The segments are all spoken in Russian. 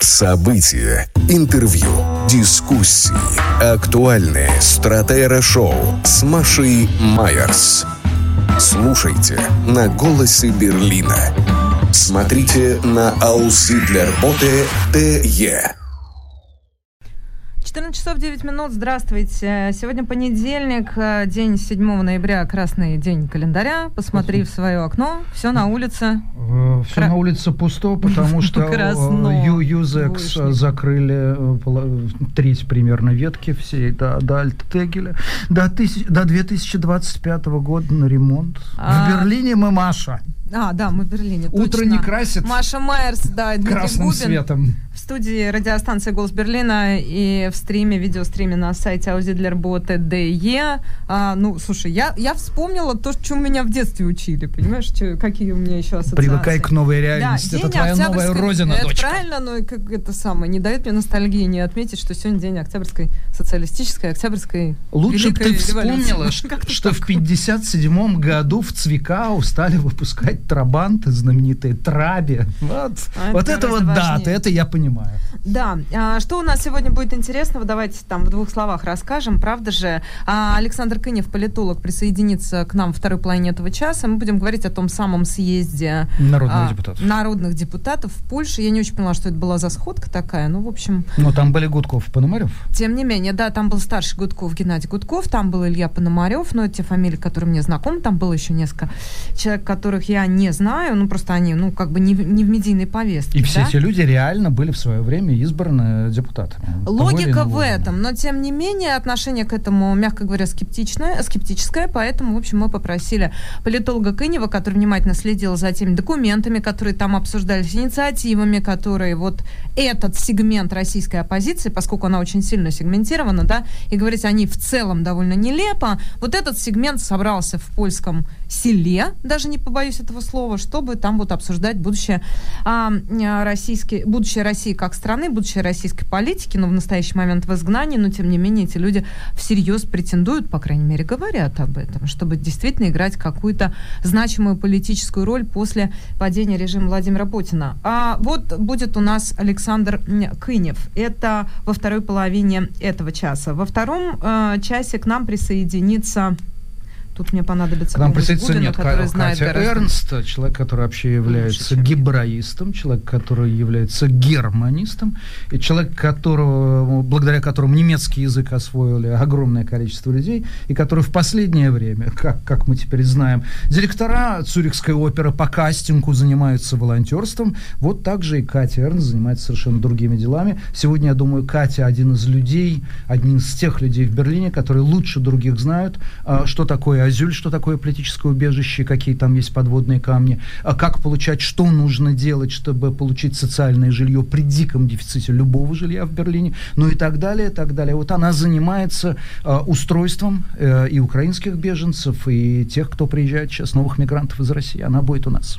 События, интервью, дискуссии, актуальные стратера-шоу с Машей Майерс. Слушайте на «Голосе Берлина». Смотрите на Ауслидлерботе ТЕ. 14 часов 9 минут. Здравствуйте. Сегодня понедельник, э, день 7 ноября, красный день календаря. Посмотри в свое окно, все на улице. Все Кра... на улице пусто, потому что э, Юзекс закрыли э, треть примерно ветки всей до, до Альттегеля. До, тысяч, до 2025 года на ремонт. А... В Берлине мы Маша. А, да, мы в Берлине. Утро точно. не красит. Маша Майерс, да, красным Губин. светом. В студии радиостанции «Голос Берлина» и в стриме, видеостриме на сайте auzidlerbote.de. А, ну, слушай, я, я вспомнила то, что меня в детстве учили, понимаешь, что, какие у меня еще ассоциации. Привыкай к новой реальности, да, это твоя новая родина, это дочка. правильно, но как это самое, не дает мне ностальгии не отметить, что сегодня день Октябрьской социалистической, Октябрьской Лучше бы ты вспомнила, что в 57 году в Цвикау стали выпускать трабанты знаменитые, Траби. Вот, А, вот это вот важнее. это я понимаю. Да, а, что у нас сегодня будет интересного, давайте там в двух словах расскажем, правда же. А, Александр Кынев, политолог, присоединится к нам второй половине этого часа. Мы будем говорить о том самом съезде Народных а, депутатов. народных депутатов в Польше. Я не очень поняла, что это была за сходка такая, ну, в общем... Ну, там были Гудков, Пономарев. Тем не менее, да, там был старший Гудков Геннадий Гудков, там был Илья Пономарев, но это те фамилии, которые мне знакомы, там было еще несколько человек, которых я не знаю, ну, просто они, ну, как бы не, в- не в медийной повестке. И все да? эти люди реально были в свое время избраны депутатами. Логика в этом, но тем не менее отношение к этому, мягко говоря, скептичное, скептическое, поэтому, в общем, мы попросили политолога Кынева, который внимательно следил за теми документами, которые там обсуждались, инициативами, которые вот этот сегмент российской оппозиции, поскольку она очень сильно сегментирована, да, и говорить о ней в целом довольно нелепо, вот этот сегмент собрался в польском селе, даже не побоюсь этого слова, чтобы там вот обсуждать будущее а, российской, будущее России как страны, будущее российской политики, но в настоящий момент в изгнании, но тем не менее эти люди всерьез претендуют, по крайней мере, говорят об этом, чтобы действительно играть какую-то значимую политическую роль после падения режима Владимира Путина. А вот будет у нас Александр Кынев. Это во второй половине этого часа. Во втором э, часе к нам присоединится Тут мне понадобится К нам присоединится нет, который знает Катя гораздо Эрнст, человек, который вообще является чем я. гибраистом, человек, который является германистом, и человек, которого, благодаря которому немецкий язык освоили огромное количество людей, и который в последнее время, как, как мы теперь знаем, директора Цюрихской оперы по кастингу занимаются волонтерством, вот так же и Катя Эрнст занимается совершенно другими делами. Сегодня, я думаю, Катя один из людей, один из тех людей в Берлине, которые лучше других знают, а, что такое азюль, что такое политическое убежище, какие там есть подводные камни, а как получать, что нужно делать, чтобы получить социальное жилье при диком дефиците любого жилья в Берлине, ну и так далее, так далее. Вот она занимается а, устройством э, и украинских беженцев, и тех, кто приезжает сейчас, новых мигрантов из России. Она будет у нас.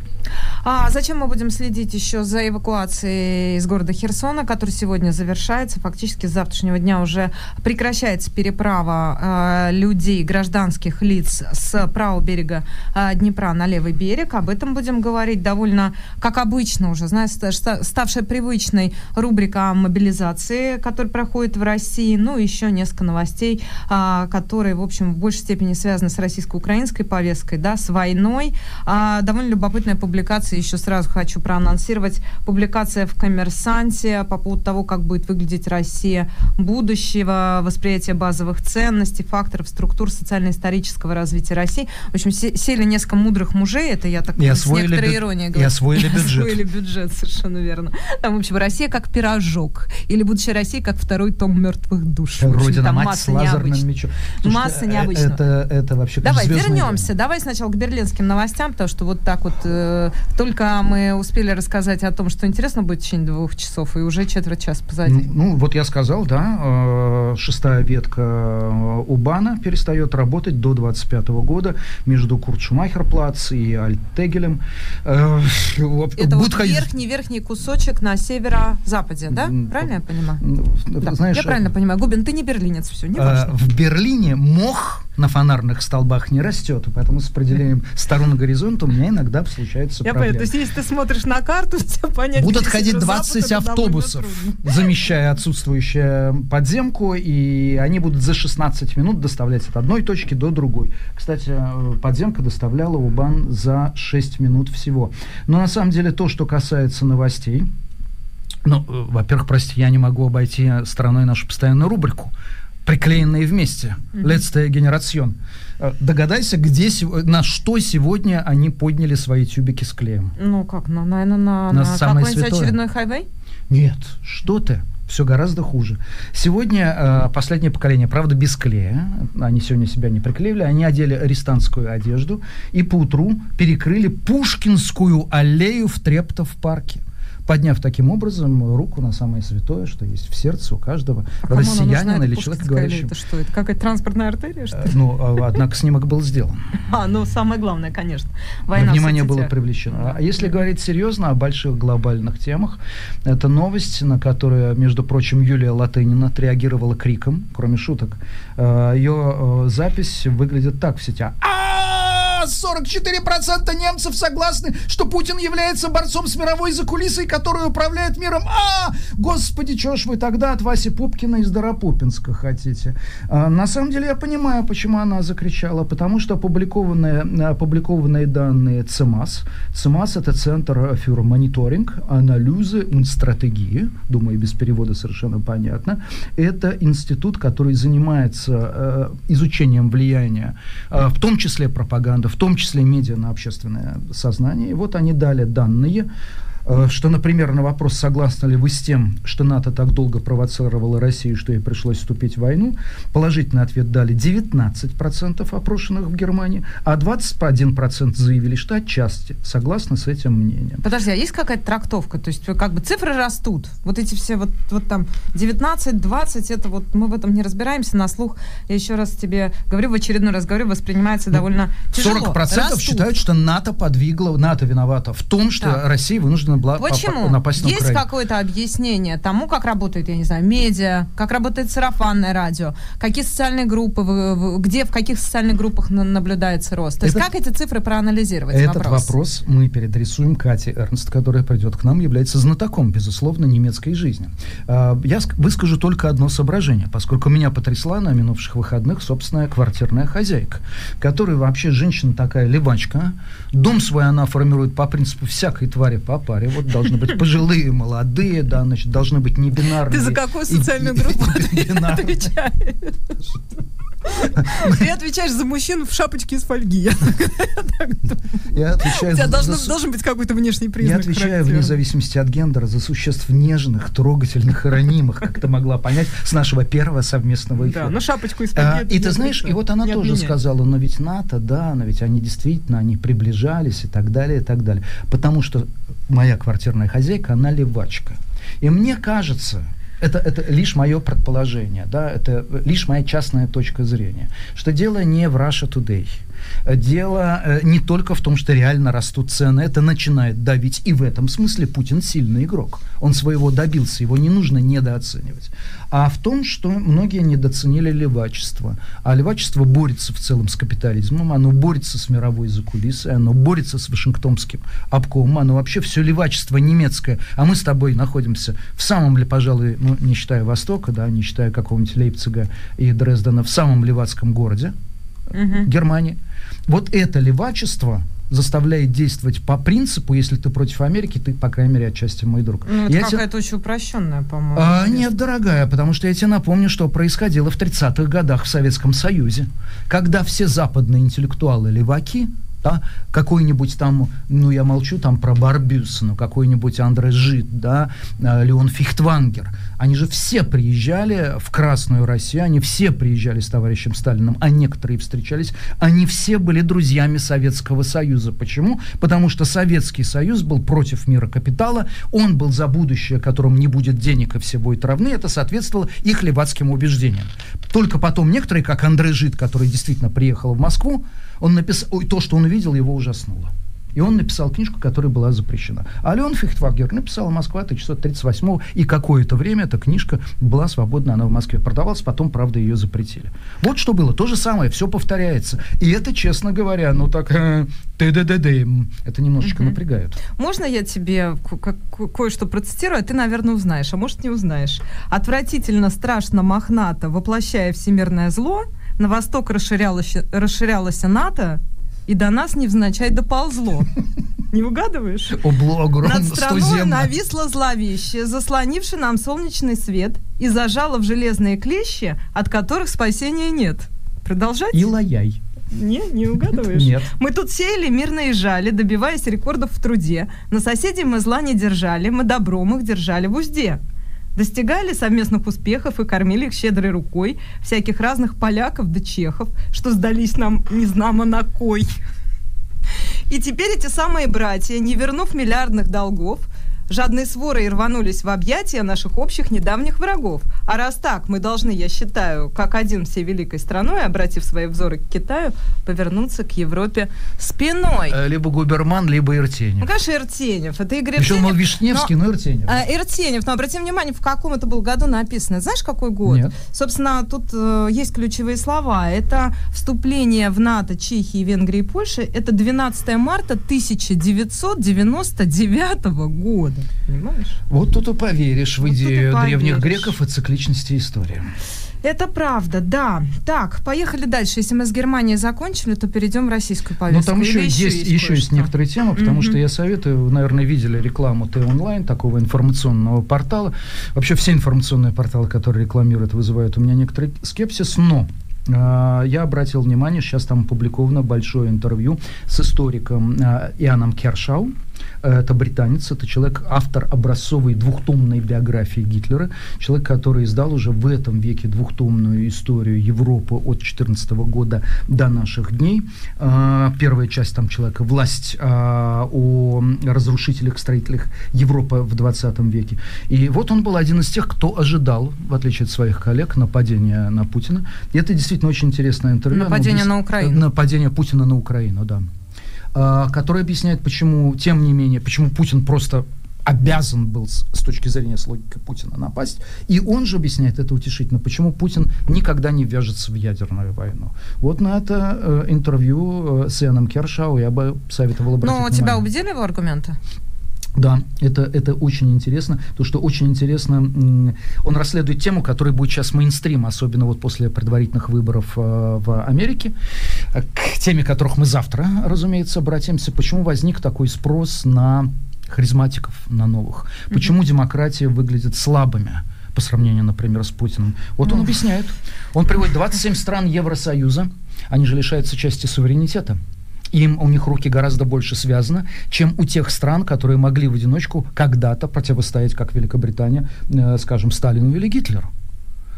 А зачем мы будем следить еще за эвакуацией из города Херсона, который сегодня завершается? Фактически с завтрашнего дня уже прекращается переправа э, людей, гражданских лиц с правого берега э, Днепра на левый берег. Об этом будем говорить довольно, как обычно уже, знаешь, ста- ста- ставшая привычной рубрика мобилизации, которая проходит в России. Ну, еще несколько новостей, а, которые, в общем, в большей степени связаны с российско-украинской повесткой, да, с войной. А, довольно любопытная публикация, еще сразу хочу проанонсировать, публикация в «Коммерсанте» по поводу того, как будет выглядеть Россия будущего, восприятие базовых ценностей, факторов, структур социально-исторического развития России. В общем, се- сели несколько мудрых мужей, это я так И с некоторой бю- иронией и говорю. освоили бюджет. Освоили бюджет, совершенно верно. Там, в общем, Россия как пирожок. Или будущая Россия как второй том мертвых душ. Общем, Родина там мать масса с лазерным необычных. мечом. Масса э, необычного. Это, это вообще Давай, «Звездные вернемся. войны». Давай сначала к берлинским новостям, потому что вот так вот э, только мы успели рассказать о том, что интересно будет в течение двух часов, и уже четверть часа позади. Ну, ну, вот я сказал, да, э, шестая ветка э, Убана перестает работать до 25 года между Куртшумахерплац и Альтегелем. Э, вот Это вот будет ходить- верхний-верхний кусочек на северо-западе, да? Правильно я понимаю? Ну, Да, Знаешь, я правильно понимаю. Губин, ты не берлинец, все, не э, важно. в Берлине мох на фонарных столбах не растет, и поэтому с определением сторон горизонта у меня иногда случаются Я проблемы. понимаю, то есть если ты смотришь на карту, все понять, Будут ходить северо-запад, 20 это довольно автобусов, замещая отсутствующую подземку, и они будут за 16 минут доставлять от одной точки до другой. Кстати, э, подземка доставляла Убан за 6 минут всего. Но на самом деле то, что касается новостей, ну, э, во-первых, прости, я не могу обойти стороной нашу постоянную рубрику приклеенные вместе. Летстая генерацион. Э, Догадайся, где, на что сегодня они подняли свои тюбики с клеем. Ну как, ну, наверное, на, На на какой-нибудь очередной хайвей? Нет, что ты? Все гораздо хуже. Сегодня э, последнее поколение, правда, без клея. Они сегодня себя не приклеивали. Они одели арестантскую одежду и поутру перекрыли Пушкинскую аллею в Трептов парке. Подняв таким образом руку на самое святое, что есть в сердце у каждого А россиянина или человека, говорящего. Это что, это какая-то транспортная артерия, что Э, ли? Ну, а, однако снимок был сделан. А, ну самое главное, конечно. Война Внимание было привлечено. А если говорить серьезно о больших глобальных темах, это новость, на которую, между прочим, Юлия Латынина отреагировала криком, кроме шуток. Э, Ее э, запись выглядит так в сетях. А, 44% немцев согласны, что Путин является борцом с мировой закулисой, который управляет миром. А, господи, чего ж вы тогда от Васи Пупкина из Доропупинска хотите? А, на самом деле я понимаю, почему она закричала, потому что опубликованные, опубликованные данные ЦИМАС, ЦИМАС это Центр für мониторинг, анализы стратегии, думаю, без перевода совершенно понятно, это институт, который занимается э, изучением влияния, э, в том числе пропаганды, в том числе медиа на общественное сознание. И вот они дали данные, что, например, на вопрос, согласны ли вы с тем, что НАТО так долго провоцировало Россию, что ей пришлось вступить в войну, положительный ответ дали 19% опрошенных в Германии, а 21% заявили, что отчасти согласны с этим мнением. Подожди, а есть какая-то трактовка? То есть как бы цифры растут. Вот эти все вот, вот там 19, 20, это вот мы в этом не разбираемся на слух. Я еще раз тебе говорю, в очередной раз говорю, воспринимается довольно тяжело. 40% Растут. считают, что НАТО подвигло, НАТО виновата в том, что Так. Россия вынуждена была по- Почему? на Есть Украину. какое-то объяснение тому, как работает, я не знаю, медиа, как работает сарафанное радио, какие социальные группы, где, в каких социальных группах на- наблюдается рост? То есть Это- как эти цифры проанализировать? Этот вопрос. мы переадресуем Кате Эрнст, которая придет к нам, является знатоком, безусловно, немецкой жизни. А, Я ск- выскажу только одно соображение, поскольку меня потрясла на минувших выходных собственная квартирная хозяйка, которая вообще женщина такая левачка. Дом свой она формирует по принципу всякой твари по паре. Вот должны быть пожилые, молодые, да, значит, должны быть не бинарные. Ты за какую социальную группу отвечаешь? Ты отвечаешь за мужчин в шапочке из фольги. Я. Я У отвечаю тебя должен, быть какой-то внешний Я признак. отвечаю вне зависимости от гендера за существ нежных, трогательных и ранимых, как ты могла понять с нашего первого совместного эфира. Да, ну шапочку из А, фольги. и ты знаешь, и вот она тоже сказала, но ведь НАТО, да, но ведь они действительно, они приближались и так далее, и так далее. Потому что моя квартирная хозяйка, она левачка. И мне кажется, это, это лишь мое предположение, да, это лишь моя частная точка зрения, что дело не в Russia Today. Дело э, не только в том, что реально растут цены, это начинает давить. И в этом смысле Путин сильный игрок. Он своего добился, его не нужно недооценивать. А в том, что многие недооценили левачество. А левачество борется в целом с капитализмом, оно борется с мировой закулисой, оно борется с Вашингтонским обкомом, оно вообще все левачество немецкое. А мы с тобой находимся в самом ли, пожалуй, ну, не считая Востока, да, не считая какого-нибудь Лейпцига и Дрездена, в самом левацком городе, Мгм. Германии. Вот это левачество заставляет действовать по принципу, если ты против Америки, ты, по крайней мере, отчасти мой друг. Ну, это Я какая-то очень упрощенная, по-моему. А, нет, дорогая, потому что я тебе напомню, что происходило в 30-х годах в Советском Союзе, когда все западные интеллектуалы леваки, да, какой-нибудь там, ну я молчу там про Барбюс, ну какой-нибудь Андре Жид, да, а, Леон Фихтвангер, они же все приезжали в Красную Россию, они все приезжали с товарищем Сталиным, а некоторые встречались, они все были друзьями Советского Союза. Почему? Потому что Советский Союз был против мира капитала, он был за будущее, которым не будет денег и все будет равны, это соответствовало их левацким убеждениям. Только потом некоторые, как Андрей Жид, который действительно приехал в Москву, он написал, ой, то, что он увидел, его ужаснуло. И он написал книжку, которая была запрещена. А Леон Фихтвагер написал «Москва 1938 и какое-то время эта книжка была свободна, она в Москве продавалась, потом, правда, ее запретили. Вот что было. То же самое, все повторяется. И это, честно говоря, ну так, э, это немножечко угу. напрягает. Можно я тебе кое-что процитирую, а ты, наверное, узнаешь, а может, не узнаешь. Отвратительно, страшно, мохнато, воплощая всемирное зло, на восток расширялось, расширялось НАТО, и до нас невзначай доползло. Не угадываешь? Обло огромно, Над страной нависло зловеще, заслонивший нам солнечный свет и зажало в железные клещи, от которых спасения нет. Продолжать? И лаяй. Не, не угадываешь? Нет. Мы тут сеяли, мирно и жали, добиваясь рекордов в труде. На соседей мы зла не держали, мы добром их держали в узде достигали совместных успехов и кормили их щедрой рукой всяких разных поляков да чехов, что сдались нам незнамо на кой. И теперь эти самые братья, не вернув миллиардных долгов, жадные своры и рванулись в объятия наших общих недавних врагов. А раз так, мы должны, я считаю, как один всей великой страной, обратив свои взоры к Китаю, повернуться к Европе спиной. Э, либо Губерман, либо Иртенев. Ну, конечно, Иртенев. Это Игорь Причем Иртенев. Вишневский, но, но Иртенев. А, Иртенев. Но обратим внимание, в каком это был году написано. Знаешь, какой год? Нет. Собственно, тут э, есть ключевые слова. Это вступление в НАТО Чехии, Венгрии и Польши. Это 12 марта 1999 года года, понимаешь? Вот тут и поверишь в вот идею древних греков и цикличности истории. Это правда, да. Так, поехали дальше. Если мы с Германией закончили, то перейдем в российскую повестку. Ну, там еще, еще есть, есть, еще есть некоторые темы, потому mm-hmm. что я советую, вы, наверное, видели рекламу Т-онлайн, такого информационного портала. Вообще все информационные порталы, которые рекламируют, вызывают у меня некоторый скепсис, но а, я обратил внимание, сейчас там опубликовано большое интервью с историком а, Иоанном Кершау, это британец, это человек, автор образцовой двухтомной биографии Гитлера, человек, который издал уже в этом веке двухтомную историю Европы от 14 года до наших дней. А, первая часть там человека «Власть а, о разрушителях, строителях Европы в 20 веке». И вот он был один из тех, кто ожидал, в отличие от своих коллег, нападения на Путина. И это действительно очень интересное интервью. Нападение на Украину. Нападение Путина на Украину, да. А, который объясняет, почему, тем не менее, почему Путин просто обязан был с, с точки зрения с логикой Путина напасть. И он же объясняет это утешительно, почему Путин никогда не вяжется в ядерную войну. Вот на это э, интервью э, с Ианом Кершау я бы советовал обратить Но тебя убедили его аргументы? Да, это, это очень интересно, то что очень интересно, он расследует тему, которая будет сейчас мейнстрим, особенно вот после предварительных выборов э, в Америке, к теме которых мы завтра, разумеется, обратимся. Почему возник такой спрос на харизматиков, на новых? Почему mm-hmm. демократия выглядит слабыми? по сравнению, например, с Путиным. Вот он объясняет. Он приводит 27 стран Евросоюза, они же лишаются части суверенитета им у них руки гораздо больше связаны, чем у тех стран, которые могли в одиночку когда-то противостоять, как Великобритания, э, скажем, Сталину или Гитлеру.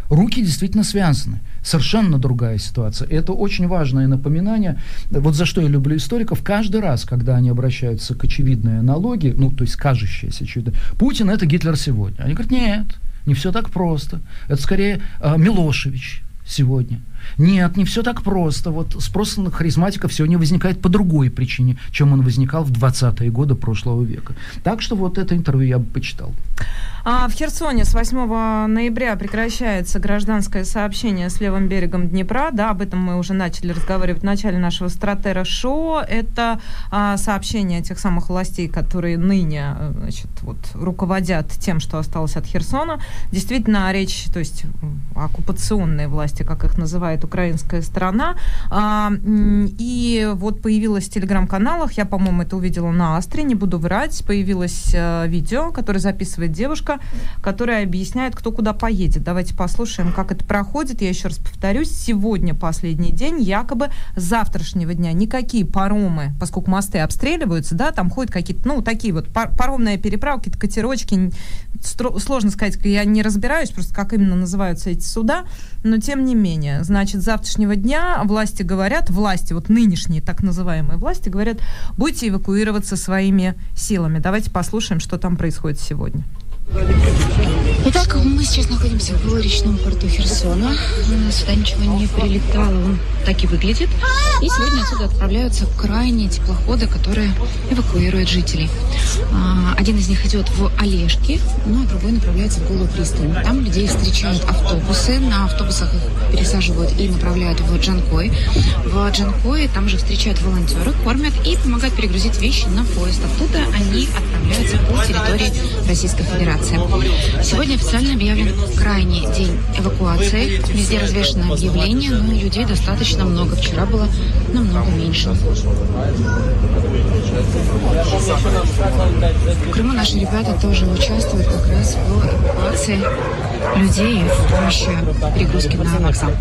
Руки действительно связаны. Совершенно другая ситуация. Это очень важное напоминание. Вот за что я люблю историков. Каждый раз, когда они обращаются к очевидной аналогии, ну, то есть кажущейся очевидно, Путин это Гитлер сегодня. Они говорят, нет, не все так просто. Это скорее э, Милошевич сегодня. Нет, не все так просто. Вот спрос на харизматиков сегодня возникает по другой причине, чем он возникал в 20-е годы прошлого века. Так что вот это интервью я бы почитал. А в Херсоне с 8 ноября прекращается гражданское сообщение с левым берегом Днепра. Да, об этом мы уже начали разговаривать в начале нашего стратера-шоу. Это а, сообщение тех самых властей, которые ныне значит, вот, руководят тем, что осталось от Херсона. Действительно, речь, то есть оккупационные власти, как их называет украинская сторона. А, и вот появилось в телеграм-каналах, я, по-моему, это увидела на Астре, не буду врать, появилось а, видео, которое записывает девушка, которая объясняет, кто куда поедет. Давайте послушаем, как это проходит. Я еще раз повторюсь, сегодня последний день, якобы с завтрашнего дня никакие паромы, поскольку мосты обстреливаются, да, там ходят какие-то, ну, такие вот пар паромные переправки, катерочки, сложно сказать, я не разбираюсь, просто как именно называются эти суда, но тем не менее, значит, с завтрашнего дня власти говорят, власти, вот нынешние так называемые власти говорят, будете эвакуироваться своими силами. Давайте послушаем, что там происходит сегодня. Итак, мы сейчас находимся в речном порту Херсона. Сюда ничего не прилетало, он так и выглядит. И сегодня отсюда отправляются крайние теплоходы, которые эвакуируют жителей. А, один из них идет в Олежки, ну а другой направляется в Голую пристань. Там людей встречают автобусы, на автобусах их пересаживают и направляют в Джанкой. В Джанкой там же встречают волонтеры, кормят и помогают перегрузить вещи на поезд. Оттуда они отправляются по территории Российской Федерации. Сегодня официально объявлен крайний день эвакуации. Везде развешено объявление, но людей достаточно много. Вчера было намного меньше. В Крыму наши ребята тоже участвуют как раз в эвакуации людей в помощи перегрузки на вокзал.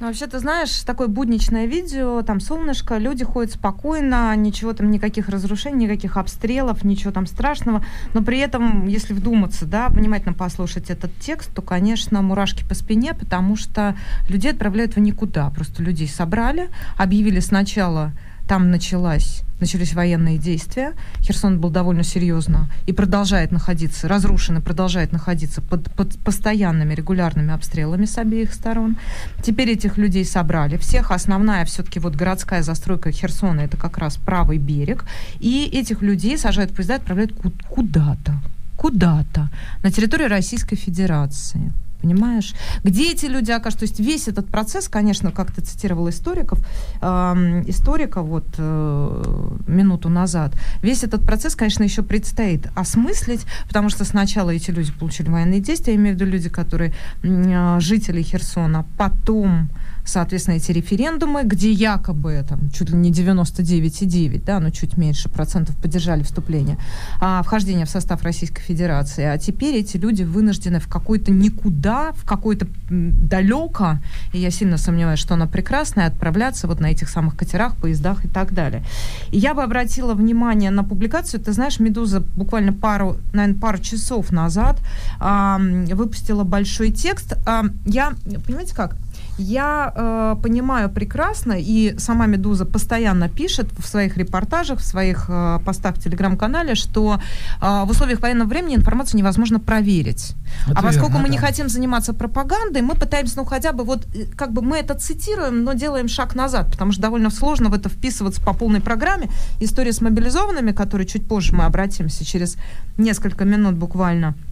Ну, вообще, ты знаешь, такое будничное видео, там солнышко, люди ходят спокойно, ничего там, никаких разрушений, никаких обстрелов, ничего там страшного. Но при этом, если вдуматься, да, внимательно послушать этот текст, то, конечно, мурашки по спине, потому что людей отправляют в никуда. Просто людей собрали, объявили сначала там началась, начались военные действия. Херсон был довольно серьезно и продолжает находиться, разрушен и продолжает находиться под, под постоянными регулярными обстрелами с обеих сторон. Теперь этих людей собрали. Всех основная все-таки вот городская застройка Херсона это как раз правый берег. И этих людей сажают в поезда и отправляют куда-то. Куда-то. На территорию Российской Федерации понимаешь? Где эти люди окажутся? То есть весь этот процесс, конечно, как ты цитировал историков, э, историка вот э, минуту назад, весь этот процесс, конечно, еще предстоит осмыслить, потому что сначала эти люди получили военные действия, я имею в виду люди, которые э, жители Херсона, потом соответственно, эти референдумы, где якобы там чуть ли не 99,9, да, но чуть меньше процентов поддержали вступление, а, вхождение в состав Российской Федерации. А теперь эти люди вынуждены в какой-то никуда, в какой-то далеко, и я сильно сомневаюсь, что она прекрасная, отправляться вот на этих самых катерах, поездах и так далее. И я бы обратила внимание на публикацию, ты знаешь, «Медуза» буквально пару, наверное, пару часов назад а, выпустила большой текст. А, я, понимаете как, я э, понимаю прекрасно, и сама «Медуза» постоянно пишет в своих репортажах, в своих э, постах в Телеграм-канале, что э, в условиях военного времени информацию невозможно проверить. Это а поскольку верно, мы да. не хотим заниматься пропагандой, мы пытаемся, ну, хотя бы вот, э, как бы мы это цитируем, но делаем шаг назад, потому что довольно сложно в это вписываться по полной программе. История с мобилизованными, которой чуть позже мы обратимся, через несколько минут буквально –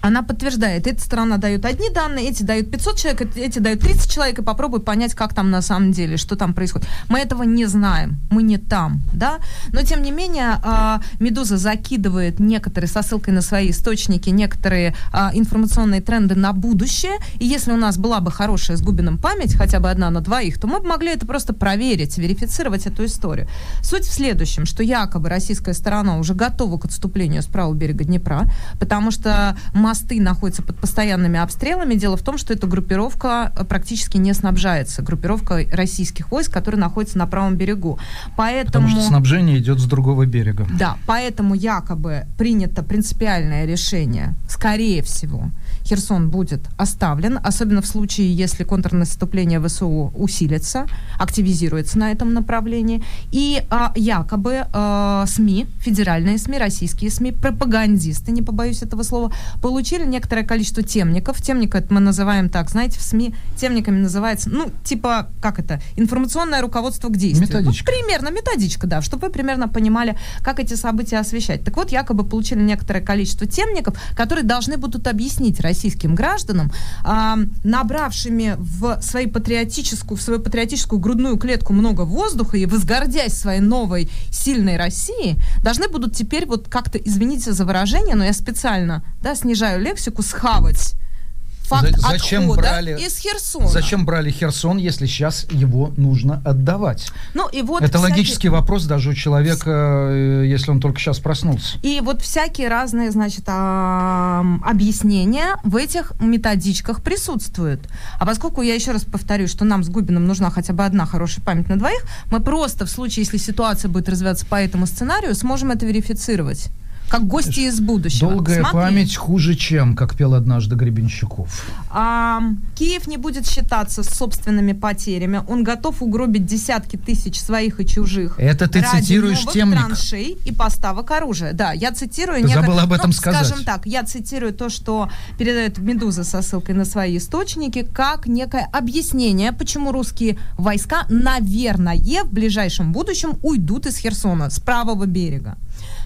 она подтверждает, эта сторона дает одни данные, эти дают 500 человек, эти дают 30 человек, и попробуй понять, как там на самом деле, что там происходит. Мы этого не знаем, мы не там, да, но тем не менее а, Медуза закидывает некоторые, со ссылкой на свои источники, некоторые а, информационные тренды на будущее, и если у нас была бы хорошая с Губиным память, хотя бы одна на двоих, то мы бы могли это просто проверить, верифицировать эту историю. Суть в следующем, что якобы российская сторона уже готова к отступлению с правого берега Днепра, потому что мосты находятся под постоянными обстрелами. Дело в том, что эта группировка э, практически не снабжается. Группировка российских войск, которые находятся на правом берегу. Поэтому... Потому что снабжение идет с другого берега. Да, поэтому якобы принято принципиальное решение, скорее всего, Херсон будет оставлен, особенно в случае, если контрнаступление ВСУ усилится, активизируется на этом направлении. И а, якобы а, СМИ, федеральные СМИ, российские СМИ, пропагандисты, не побоюсь этого слова, получили некоторое количество темников. Темника это мы называем так, знаете, в СМИ темниками называется, ну, типа, как это, информационное руководство к действию. Методичка. Ну, примерно, методичка, да, чтобы вы примерно понимали, как эти события освещать. Так вот, якобы получили некоторое количество темников, которые должны будут объяснить российским гражданам, э, набравшими в, своей патриотическую, в свою патриотическую грудную клетку много воздуха и возгордясь своей новой сильной России, должны будут теперь вот как-то, извините за выражение, но я специально да, снижаю лексику, схавать факт За, зачем отхода брали, из Херсона. Зачем брали Херсон, если сейчас его нужно отдавать? Ну и вот это всякие... логический вопрос даже у человека, э, если он только сейчас проснулся. И вот всякие разные, значит, объяснения в этих методичках присутствуют. А поскольку я еще раз повторю, что нам с Губиным нужна хотя бы одна хорошая память на двоих, мы просто в случае, если ситуация будет развиваться по этому сценарию, сможем это верифицировать. Как гости из будущего. Долгая Смотри. память хуже, чем, как пел однажды Гребенщиков. А, Киев не будет считаться собственными потерями. Он готов угробить десятки тысяч своих и чужих. Это ты ради цитируешь новых темник. траншей и поставок оружия. Да, я цитирую. Ты некое- забыла об этом ну, сказать. Скажем так, я цитирую то, что передает Медуза со ссылкой на свои источники, как некое объяснение, почему русские войска, наверное, в ближайшем будущем уйдут из Херсона, с правого берега.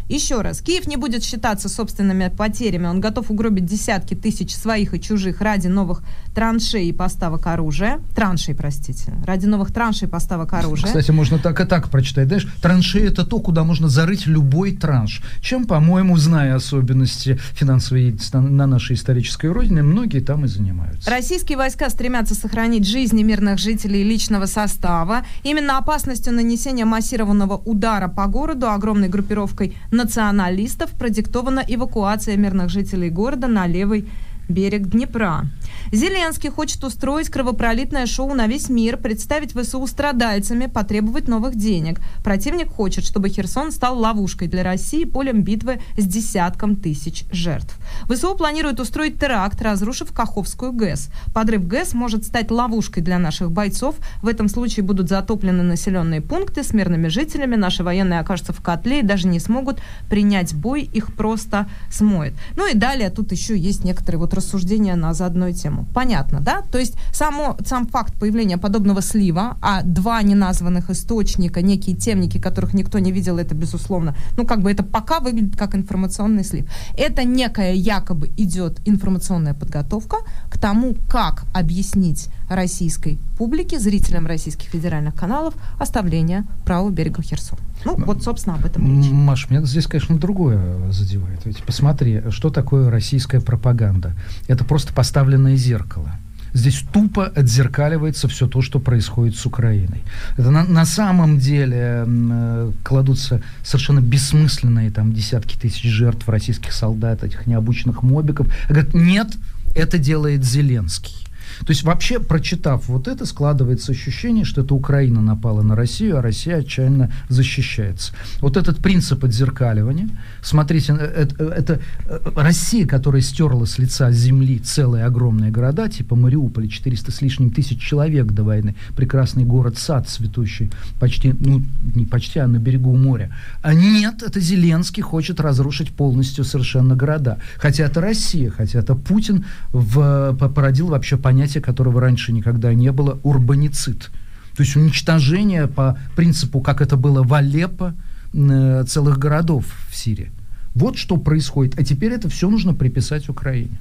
Еще раз, Киев не будет считаться собственными потерями. Он готов угробить десятки тысяч своих и чужих ради новых траншей и поставок оружия. Траншей, простите. Ради новых траншей и поставок оружия. Кстати, можно так и так прочитать. Знаешь, траншеи это то, куда можно зарыть любой транш. Чем, по-моему, зная особенности финансовой на, на нашей исторической родине, многие там и занимаются. Российские войска стремятся сохранить жизни мирных жителей личного состава. Именно опасностью нанесения массированного удара по городу огромной группировкой националистов продиктована эвакуация мирных жителей города на левый берег Днепра. Зеленский хочет устроить кровопролитное шоу на весь мир, представить ВСУ страдальцами, потребовать новых денег. Противник хочет, чтобы Херсон стал ловушкой для России, полем битвы с десятком тысяч жертв. ВСУ планирует устроить теракт, разрушив Каховскую ГЭС. Подрыв ГЭС может стать ловушкой для наших бойцов. В этом случае будут затоплены населенные пункты с мирными жителями. Наши военные окажутся в котле и даже не смогут принять бой, их просто смоет. Ну и далее тут еще есть некоторые вот рассуждения на заодную тему. Понятно, да? То есть само, сам факт появления подобного слива, а два неназванных источника, некие темники, которых никто не видел, это безусловно, ну как бы это пока выглядит как информационный слив. Это некая якобы идет информационная подготовка к тому, как объяснить российской публике, зрителям российских федеральных каналов оставление правого берега Херсона. Ну, вот, собственно, об этом речь. Маш, меня здесь, конечно, другое задевает. Ведь посмотри, что такое российская пропаганда. Это просто поставленное зеркало. Здесь тупо отзеркаливается все то, что происходит с Украиной. Это на, на самом деле э, кладутся совершенно бессмысленные там десятки тысяч жертв российских солдат, этих необученных мобиков. Говорят, нет, это делает Зеленский. То есть вообще, прочитав вот это, складывается ощущение, что это Украина напала на Россию, а Россия отчаянно защищается. Вот этот принцип отзеркаливания, смотрите, э, это, это э, Россия, которая стерла с лица земли целые огромные города, типа Мариуполя, 400 с лишним тысяч человек до войны, прекрасный город-сад цветущий, почти, ну, не почти, а на берегу моря. А нет, это Зеленский хочет разрушить полностью совершенно города. Хотя это Россия, хотя это Путин в, по- породил вообще понятие, которого раньше никогда не было, урбаницид. То есть уничтожение по принципу, как это было в Алеппо, э, целых городов в Сирии. Вот что происходит. А теперь это все нужно приписать Украине.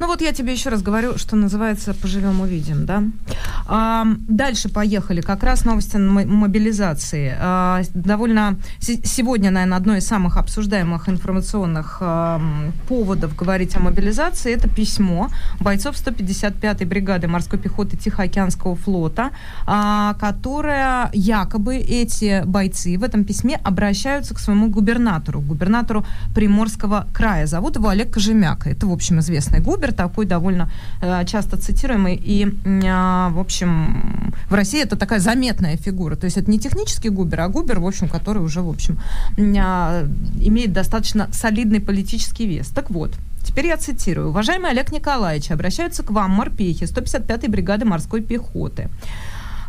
Ну вот я тебе еще раз говорю, что называется «поживем увидим», да. А, дальше поехали. Как раз новости мобилизации. А, довольно се- сегодня, наверное, одно из самых обсуждаемых информационных ам, поводов говорить о мобилизации – это письмо бойцов 155-й бригады морской пехоты Тихоокеанского флота, а, которое якобы эти бойцы в этом письме обращаются к своему губернатору, губернатору Приморского края. Зовут его Олег Кожемяка. Это, в общем, известный губер, такой довольно э, часто цитируемый. И, э, в общем, в России это такая заметная фигура. То есть это не технический губер, а губер, в общем, который уже, в общем, э, имеет достаточно солидный политический вес. Так вот, Теперь я цитирую. Уважаемый Олег Николаевич, обращаются к вам морпехи 155-й бригады морской пехоты.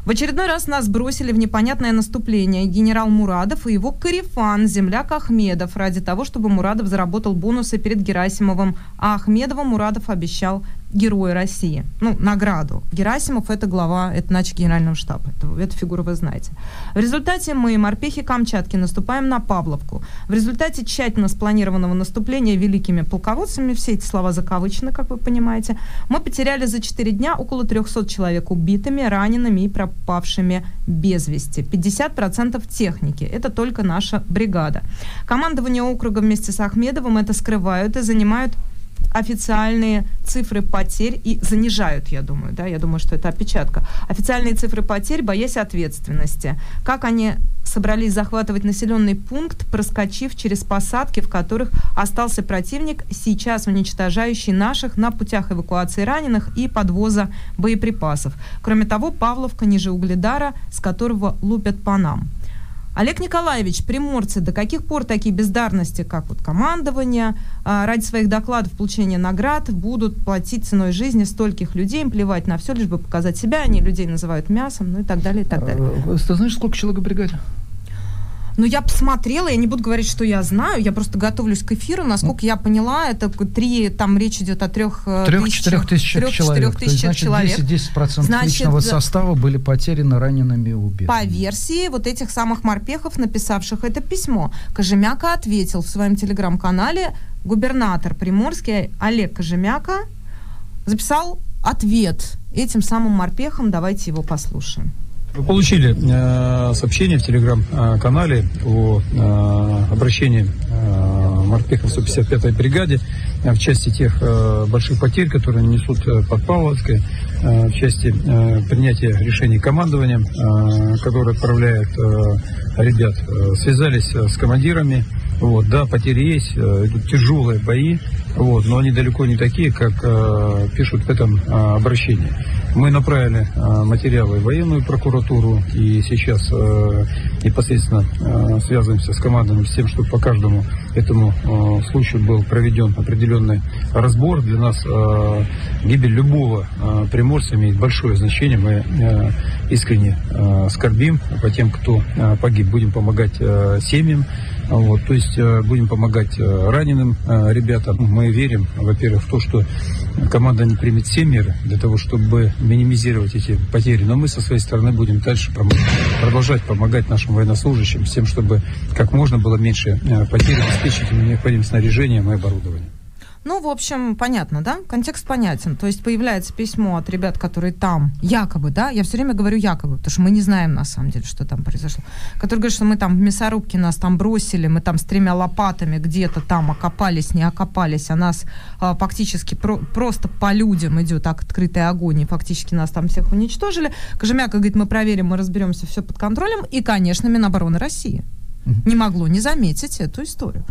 В очередной раз нас бросили в непонятное наступление. Генерал Мурадов и его карифан, земляк Ахмедов, ради того, чтобы Мурадов заработал бонусы перед Герасимовым, а Ахмедова Мурадов обещал Героя России, ну, награду. Герасимов – это глава, это начальник генерального штаба, это, эту фигуру вы знаете. В результате мы, морпехи Камчатки, наступаем на Павловку. В результате тщательно спланированного наступления великими полководцами, все эти слова закавычены, как вы понимаете, мы потеряли за 4 дня около 300 человек убитыми, ранеными и пропавшими без вести. 50% техники. Это только наша бригада. Командование округа вместе с Ахмедовым это скрывают и занимают официальные цифры потерь и занижают, я думаю, да, я думаю, что это опечатка. Официальные цифры потерь, боясь ответственности. Как они собрались захватывать населенный пункт, проскочив через посадки, в которых остался противник, сейчас уничтожающий наших на путях эвакуации раненых и подвоза боеприпасов. Кроме того, Павловка ниже Угледара, с которого лупят по нам. Олег Николаевич, приморцы, до каких пор такие бездарности, как вот командование, а, ради своих докладов получения наград будут платить ценой жизни стольких людей, им плевать на все, лишь бы показать себя, они людей называют мясом, ну и так далее, и так далее. Э, ты знаешь, сколько человек в бригаде? Ну, я посмотрела, я не буду говорить, что я знаю, я просто готовлюсь к эфиру. Насколько я поняла, это три, там речь идет о трех э, Трех-четырех тысячах трех, человек. Тысячах значит, человек. 10-10% значит, личного состава были потеряны ранеными и убиты. По версии вот этих самых морпехов, написавших это письмо, Кожемяка ответил в своем телеграм-канале, губернатор Приморский Олег Кожемяка записал ответ этим самым морпехам. Давайте его послушаем. Вы получили э, сообщение в телеграм-канале о э, обращении э, морпехов 155-й бригаде э, в части тех э, больших потерь, которые несут э, под Павловской, э, в части э, принятия решений командования, э, которое отправляет э, ребят. Э, связались с командирами. Вот, да, потери есть, э, идут тяжелые бои, вот, но они далеко не такие, как э, пишут в этом э, обращении. Мы направили э, материалы в военную прокуратуру и сейчас э, непосредственно э, связываемся с командами с тем, чтобы по каждому этому э, случаю был проведен определенный разбор. Для нас э, гибель любого э, приморца имеет большое значение. Мы э, искренне э, скорбим по тем, кто э, погиб. Будем помогать э, семьям. Вот, то есть э, будем помогать э, раненым э, ребятам. Мы верим, во-первых, в то, что команда не примет все меры для того, чтобы минимизировать эти потери. Но мы со своей стороны будем дальше продолжать помогать нашим военнослужащим с тем, чтобы как можно было меньше потерь обеспечить им необходимым снаряжением и оборудованием. Ну, в общем, понятно, да? Контекст понятен. То есть появляется письмо от ребят, которые там, якобы, да? Я все время говорю якобы, потому что мы не знаем на самом деле, что там произошло. Которые говорят, что мы там в мясорубке нас там бросили, мы там с тремя лопатами где-то там окопались, не окопались, а нас а, фактически про, просто по людям идет так открытый огонь, и фактически нас там всех уничтожили. Кожемяка говорит, мы проверим, мы разберемся, все под контролем. И, конечно, Минобороны России не могло не заметить эту историю.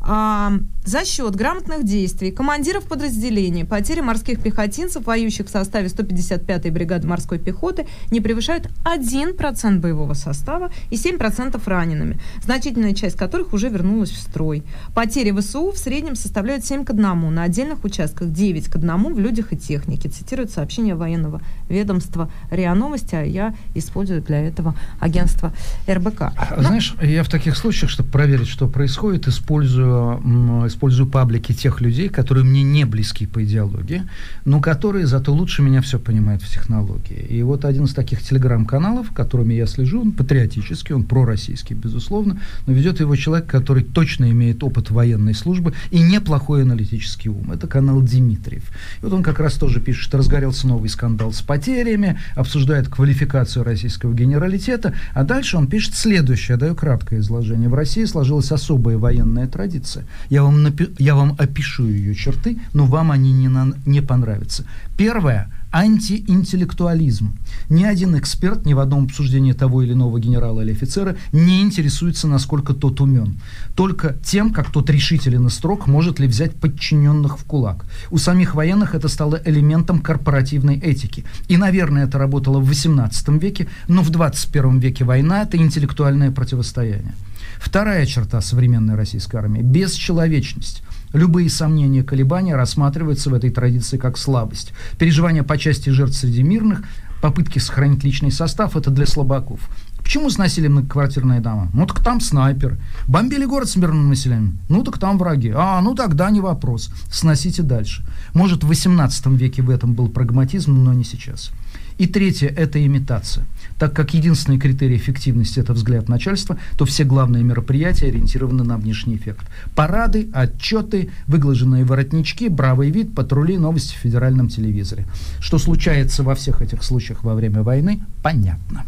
А, за счет грамотных действий командиров подразделений потери морских пехотинцев, воюющих в составе 155-й бригады морской пехоты, не превышают 1% боевого состава и 7% ранеными, значительная часть которых уже вернулась в строй. Потери ВСУ в среднем составляют 7 к 1, на отдельных участках 9 к 1 в людях и технике, цитирует сообщение военного ведомства РИА Новости, а я использую для этого агентство РБК. А, знаешь, я в таких случаях, чтобы проверить, что происходит, использую, использую паблики тех людей, которые мне не близки по идеологии, но которые зато лучше меня все понимают в технологии. И вот один из таких телеграм-каналов, которыми я слежу, он патриотический, он пророссийский, безусловно, но ведет его человек, который точно имеет опыт военной службы и неплохой аналитический ум. Это канал Дмитриев. И вот он как раз тоже пишет, что разгорелся новый скандал с потерями, обсуждает квалификацию российского генералитета, а дальше он пишет следующее, даю краткое изложение. В России сложилась особая военная традиция. Я вам, напи- я вам опишу ее черты, но вам они не, на- не понравятся. Первое – антиинтеллектуализм. Ни один эксперт ни в одном обсуждении того или иного генерала или офицера не интересуется, насколько тот умен. Только тем, как тот решителен и строг, может ли взять подчиненных в кулак. У самих военных это стало элементом корпоративной этики. И, наверное, это работало в XVIII веке, но в 21 веке война – это интеллектуальное противостояние. Вторая черта современной российской армии – бесчеловечность. Любые сомнения, колебания рассматриваются в этой традиции как слабость. Переживания по части жертв среди мирных, попытки сохранить личный состав – это для слабаков. Почему сносили многоквартирные дома? Ну так там снайпер. Бомбили город с мирным населением? Ну так там враги. А, ну тогда не вопрос. Сносите дальше. Может, в 18 веке в этом был прагматизм, но не сейчас. И третье – это имитация. Так как единственный критерий эффективности – это взгляд начальства, то все главные мероприятия ориентированы на внешний эффект. Парады, отчеты, выглаженные воротнички, бравый вид, патрули, новости в федеральном телевизоре. Что случается во всех этих случаях во время войны, понятно.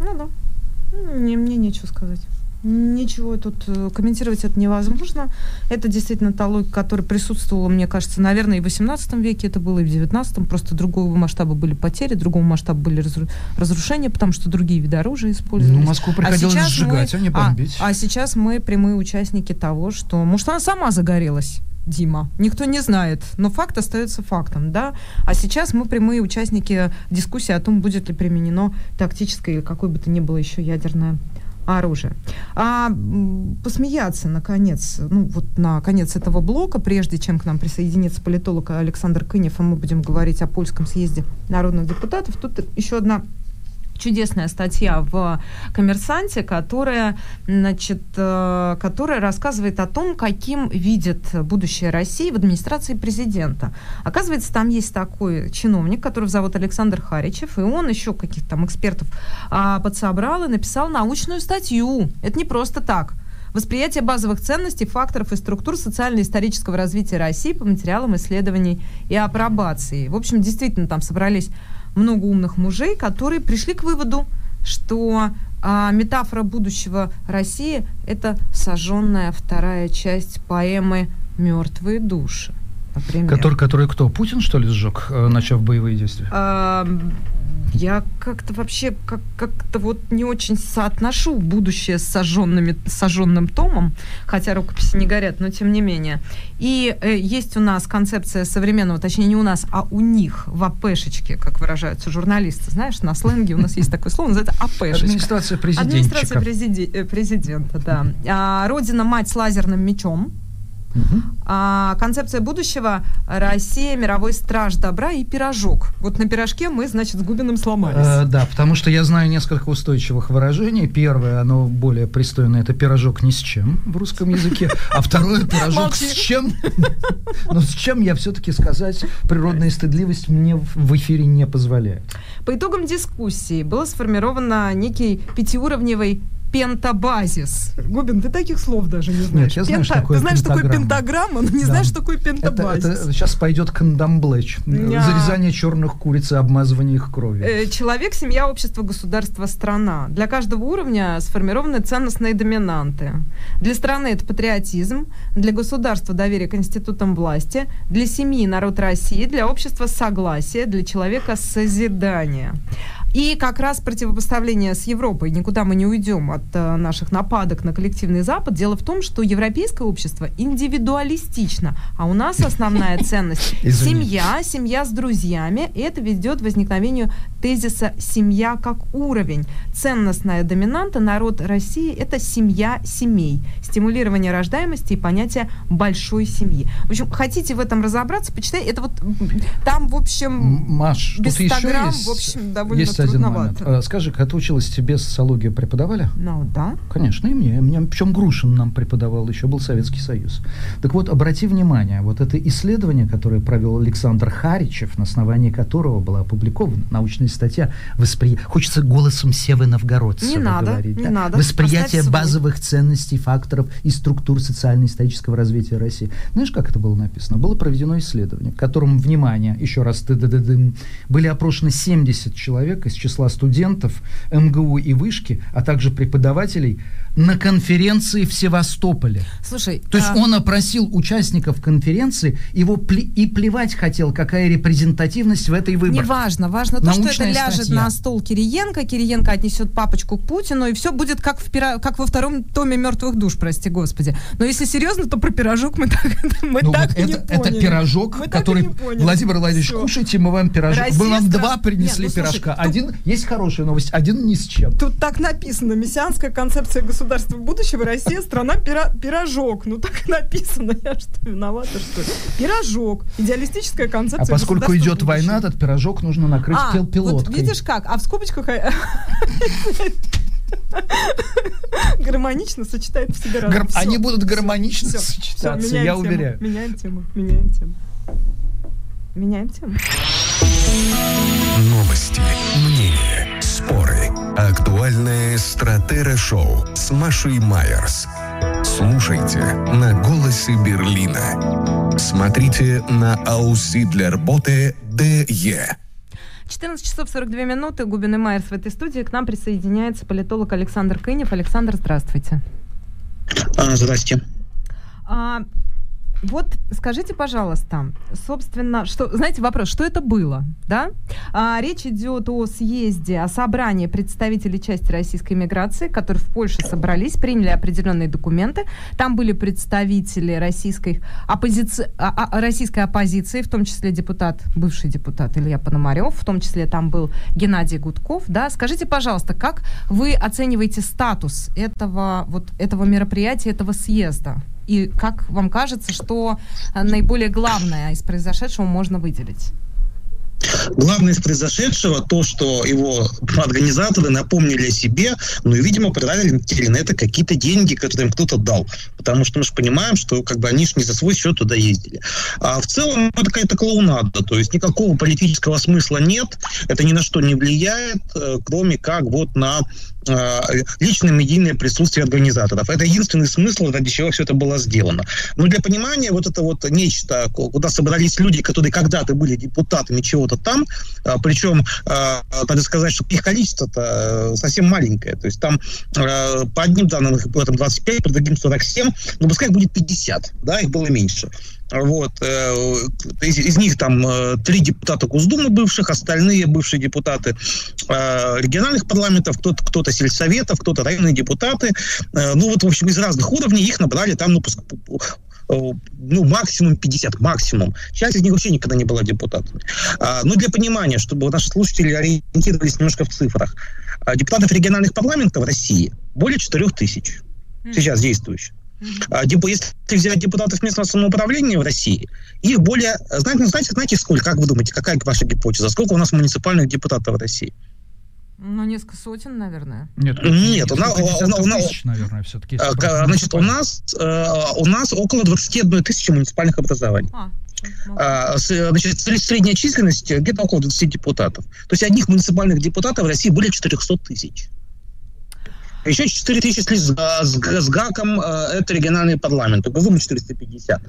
Ну да. Не, мне нечего сказать. Ничего тут э, комментировать это невозможно. Это действительно та логика, которая присутствовала, мне кажется, наверное, и в 18 веке это было, и в 19 Просто другого масштаба были потери, другого масштаба были разру- разрушения, потому что другие виды оружия использовались. Ну, Москву приходилось а сжигать, мы, а не бомбить. А, а сейчас мы прямые участники того, что... Может, она сама загорелась? Дима. Никто не знает, но факт остается фактом, да. А сейчас мы прямые участники дискуссии о том, будет ли применено тактическое или какое бы то ни было еще ядерное оружия. А посмеяться, наконец, ну вот на конец этого блока, прежде чем к нам присоединится политолог Александр Кынев, и мы будем говорить о польском съезде народных депутатов, тут еще одна чудесная статья в «Коммерсанте», которая, значит, э, которая рассказывает о том, каким видит будущее России в администрации президента. Оказывается, там есть такой чиновник, которого зовут Александр Харичев, и он еще каких-то там экспертов а, подсобрал и написал научную статью. Это не просто так. Восприятие базовых ценностей, факторов и структур социально-исторического развития России по материалам исследований и апробации. В общем, действительно, там собрались много умных мужей, которые пришли к выводу, что а, метафора будущего России – это сожженная вторая часть поэмы «Мертвые души». Например. Который, который кто? Путин, что ли, сжег, э, начав боевые действия? А, я как-то вообще как- как-то вот не очень соотношу будущее с сожженными, сожженным томом, хотя рукописи не горят, но тем не менее. И э, есть у нас концепция современного, точнее не у нас, а у них в АПшечке, как выражаются журналисты, знаешь, на сленге у нас есть такое слово, называется АПшечка. Администрация президента. Администрация президи- президента, да. А, Родина-мать с лазерным мечом, Угу. А, концепция будущего Россия, мировой страж добра и пирожок. Вот на пирожке мы, значит, с Губиным сломались. Э, да, потому что я знаю несколько устойчивых выражений. Первое, оно более пристойное, это пирожок ни с чем в русском языке. А второе, пирожок с чем? Но с чем я все-таки сказать, природная стыдливость мне в эфире не позволяет. По итогам дискуссии было сформировано некий пятиуровневый пентабазис. Губин, ты таких слов даже не знаешь. Нет, я знаю, что такое Ты знаешь, что такое пентаграмма, но не да. знаешь, что такое пентабазис. Это, это сейчас пойдет кандамблэч. Я... Зарезание черных куриц и обмазывание их кровью. Э, человек, семья, общество, государство, страна. Для каждого уровня сформированы ценностные доминанты. Для страны это патриотизм, для государства доверие к институтам власти, для семьи народ России, для общества согласие, для человека созидание. И как раз противопоставление с Европой, никуда мы не уйдем от э, наших нападок на коллективный Запад. Дело в том, что европейское общество индивидуалистично, а у нас основная ценность – семья, семья с друзьями. И это ведет к возникновению тезиса «семья как уровень». Ценностная доминанта народ России – это семья семей, стимулирование рождаемости и понятие большой семьи. В общем, хотите в этом разобраться, почитайте. Это вот там, в общем, Маш, без 100 грамм, есть, в общем, довольно есть один момент. А, скажи, когда ты училась, тебе социологию преподавали? Ну, да. Конечно, и мне. мне. Причем Грушин нам преподавал, еще был Советский Союз. Так вот, обрати внимание, вот это исследование, которое провел Александр Харичев, на основании которого была опубликована научная статья, воспри... хочется голосом Севы Новгородцева не надо, говорить. Не да? надо. Восприятие базовых ценностей, факторов и структур социально-исторического развития России. Знаешь, как это было написано? Было проведено исследование, в котором, внимание, еще раз, были опрошены 70 человек из числа студентов МГУ и Вышки, а также преподавателей на конференции в Севастополе. Слушай, то есть а... он опросил участников конференции, его пле- и плевать хотел, какая репрезентативность в этой выборке. Не важно, важно то, Научная что это ляжет статья. на стол Кириенко, Кириенко отнесет папочку к Путину, и все будет как, в пира... как во втором томе «Мертвых душ», прости господи. Но если серьезно, то про пирожок мы так, мы ну, так вот это, не поняли. Это пирожок, мы который, Владимир Владимирович, все. кушайте, мы вам пирожок. Россия мы вам стран... два принесли Нет, ну, пирожка. Слушай, один, тут... есть хорошая новость, один ни с чем. Тут так написано, мессианская концепция государства государство будущего, Россия страна пира пирожок. Ну так и написано. Я что, виновата, что ли? Пирожок. Идеалистическая концепция А поскольку идет будущего. война, этот пирожок нужно накрыть а, пилоткой. Вот видишь как? А в скобочках гармонично сочетает в себе Гар- Они будут гармонично все, сочетаться, все, я тему, уверяю. Меняем тему, меняем тему. Меняем тему. Новости, мнения, споры. Актуальное Стратера-шоу с Машей Майерс. Слушайте на «Голосе Берлина». Смотрите на «Ауси для работы ДЕ». 14 часов 42 минуты. Губин и Майерс в этой студии. К нам присоединяется политолог Александр Кынев. Александр, здравствуйте. А, здравствуйте. А, Вот скажите, пожалуйста, собственно, что, знаете, вопрос, что это было, да? А, речь идет о съезде, о собрании представителей части российской миграции, которые в Польше собрались, приняли определенные документы. Там были представители российской, оппозиции, а, а, российской оппозиции, в том числе депутат, бывший депутат Илья Пономарев, в том числе там был Геннадий Гудков, да? Скажите, пожалуйста, как вы оцениваете статус этого, вот, этого мероприятия, этого съезда? И как вам кажется, что э, наиболее главное из произошедшего можно выделить? Главное из произошедшего то, что его организаторы напомнили о себе, ну и, видимо, потратили на это какие-то деньги, которые им кто-то дал. Потому что мы же понимаем, что как бы они же не за свой счет туда ездили. А в целом это какая-то клоунада, то есть никакого политического смысла нет, это ни на что не влияет, э, кроме как вот на личное медийное присутствие организаторов. Это единственный смысл, ради чего все это было сделано. Но для понимания вот это вот нечто, куда собрались люди, которые когда-то были депутатами чего-то там, э, причем, э, надо сказать, что их количество-то совсем маленькое. То есть там по одним данным их было там 25, по другим 47, но пускай будет 50, да, их было меньше. Вот. Э, из, из них там э, три депутата Госдумы бывших, остальные бывшие депутаты э, региональных парламентов, кто-то, кто-то сельсоветов, кто-то районные депутаты. Ну вот, в общем, из разных уровней их набрали там, ну, ну, максимум 50, максимум. Часть из них вообще никогда не была депутатами. А, но для понимания, чтобы наши слушатели ориентировались немножко в цифрах. Депутатов региональных парламентов в России более 4 тысяч сейчас действующих. А, если взять депутатов местного самоуправления в России, их более... Знаете, знаете, знаете сколько? Как вы думаете, какая ваша гипотеза? Сколько у нас муниципальных депутатов в России? Ну, несколько сотен, наверное. Нет, нет у, нас, у, нас, тысяч, наверное, все-таки. А, значит, у нас, э, у нас около 21 тысячи муниципальных образований. А, а, значит, средняя численность где-то около 20 депутатов. То есть одних муниципальных депутатов в России более 400 тысяч. Еще 4 тысячи с, с, с ГАКом, э, это региональный парламент. Госдума 450.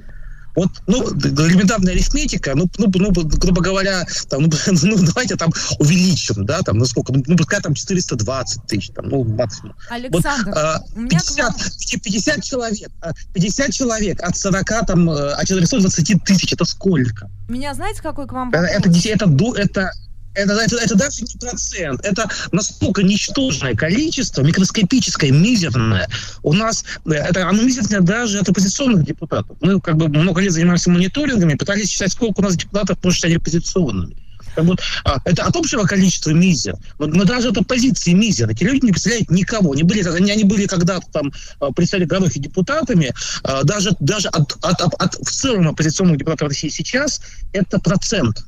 Вот, ну, элементарная арифметика, ну, ну, ну грубо говоря, там, ну, ну, давайте там увеличим, да, там, ну, сколько, ну, ну пускай там 420 тысяч, там, ну, максимум. Александр, вот, а, 50, 50 человек, 50 человек от 40, там, э, от 420 тысяч, это сколько? Меня знаете, какой к вам вопрос? Это, это, это, это это, это, это даже не процент, это настолько ничтожное количество, микроскопическое, мизерное. У нас э, это оно мизерное даже от оппозиционных депутатов. Мы как бы много лет занимаемся мониторингами, пытались считать, сколько у нас депутатов может стать оппозиционными. Как будто, а, это от общего количества мизер. Но, но даже от оппозиции мизер. Эти люди не представляют никого. Они были, они, они были когда-то там а, представители городов и депутатами. А, даже, даже от, от, от, от в целом оппозиционных депутатов России сейчас это процент.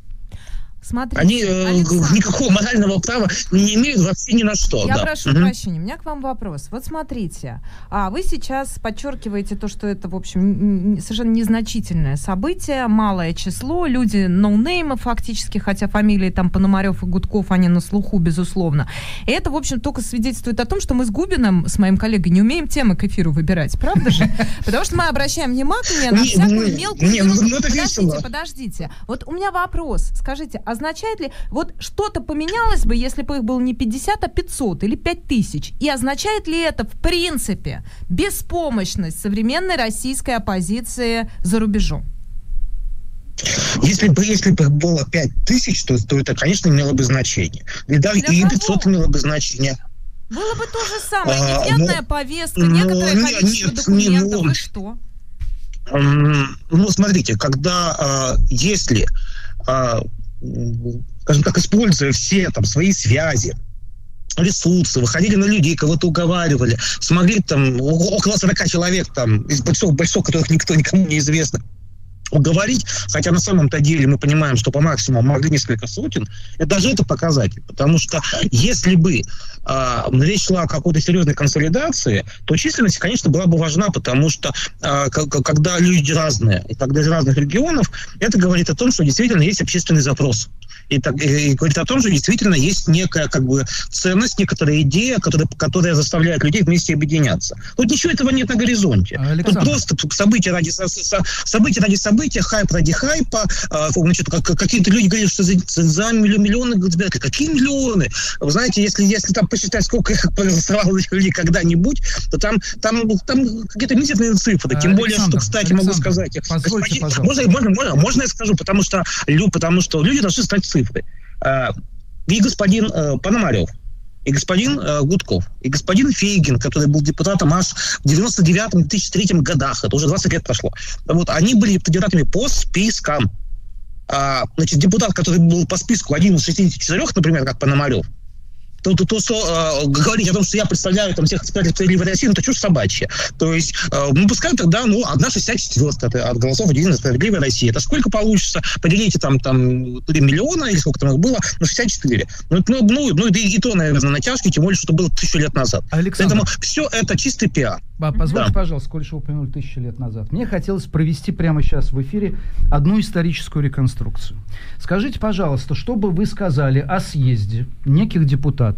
Смотрите, Они э, никакого морального права не имеют вообще ни на что. Я да. прошу угу. прощения, у меня к вам вопрос. Вот смотрите, а вы сейчас подчеркиваете то, что это, в общем, совершенно незначительное событие, малое число, люди ноунеймы фактически, хотя фамилии там Пономарев и Гудков, они на слуху, безусловно. И это, в общем, только свидетельствует о том, что мы с Губиным, с моим коллегой, не умеем темы к эфиру выбирать, правда же? Потому что мы обращаем внимание на всякую мелкую... Ну, ну Подождите, подождите. Вот у меня вопрос. Скажите, означает ли, вот что-то поменялось бы, если бы их было не 50, а 500 или 5000? И означает ли это, в принципе, беспомощность современной российской оппозиции за рубежом? Если бы, если бы было 5 тысяч, то, то это, конечно, имело бы значение. И, даже, и 500 имело бы значение. Было бы то же самое. А, Непонятная но, повестка, некоторое но, количество нет, документов. Не, ну, и что? Ну, смотрите, когда, а, если а, скажем так, используя все там свои связи, ресурсы, выходили на людей, кого-то уговаривали, смогли там около 40 человек там из большого, большого, которых никто никому не известно, уговорить, хотя на самом-то деле мы понимаем, что по максимуму могли несколько сотен, это даже это показатель, потому что если бы э, речь шла о какой-то серьезной консолидации, то численность, конечно, была бы важна, потому что э, когда люди разные, и когда из разных регионов, это говорит о том, что действительно есть общественный запрос и, так, и говорит о том, что действительно есть некая как бы ценность, некоторая идея, которая, которая заставляет людей вместе объединяться. Тут ничего этого нет на горизонте. Александр. Тут просто события ради, события ради события события, хайп ради хайпа. А, значит, как, какие-то люди говорят, что за, за миллионы избирателей. Какие миллионы? Вы знаете, если, если там посчитать, сколько их проголосовало людей когда-нибудь, то там, там, там какие-то мизерные цифры. Тем Александр, более, что, кстати, Александр, могу сказать. Позвольте, господин, можно, можно, можно, можно я скажу, потому что, потому что люди должны знать цифры. А, и господин э, Пономарев, и господин э, Гудков, и господин Фейгин, который был депутатом аж в 99-2003 годах, это уже 20 лет прошло, вот, они были кандидатами по спискам. А, значит, депутат, который был по списку один из 64, например, как Пономарев, то, то, то что э, говорить о том, что я представляю там всех экспертов справедливой России, ну, это чушь собачья. То есть, э, ну, пускай тогда, ну, одна 64 от голосов Единой справедливой России. Это сколько получится? Поделите там, там 3 миллиона, или сколько там их было, на 64. Ну, ну, ну, ну и, и то, наверное, натяжки, тем более, что это было тысячу лет назад. Александр, Поэтому все это чистый пиар. Позвольте, да. пожалуйста, сколько вы упомянули тысячи лет назад. Мне хотелось провести прямо сейчас в эфире одну историческую реконструкцию. Скажите, пожалуйста, что бы вы сказали о съезде неких депутатов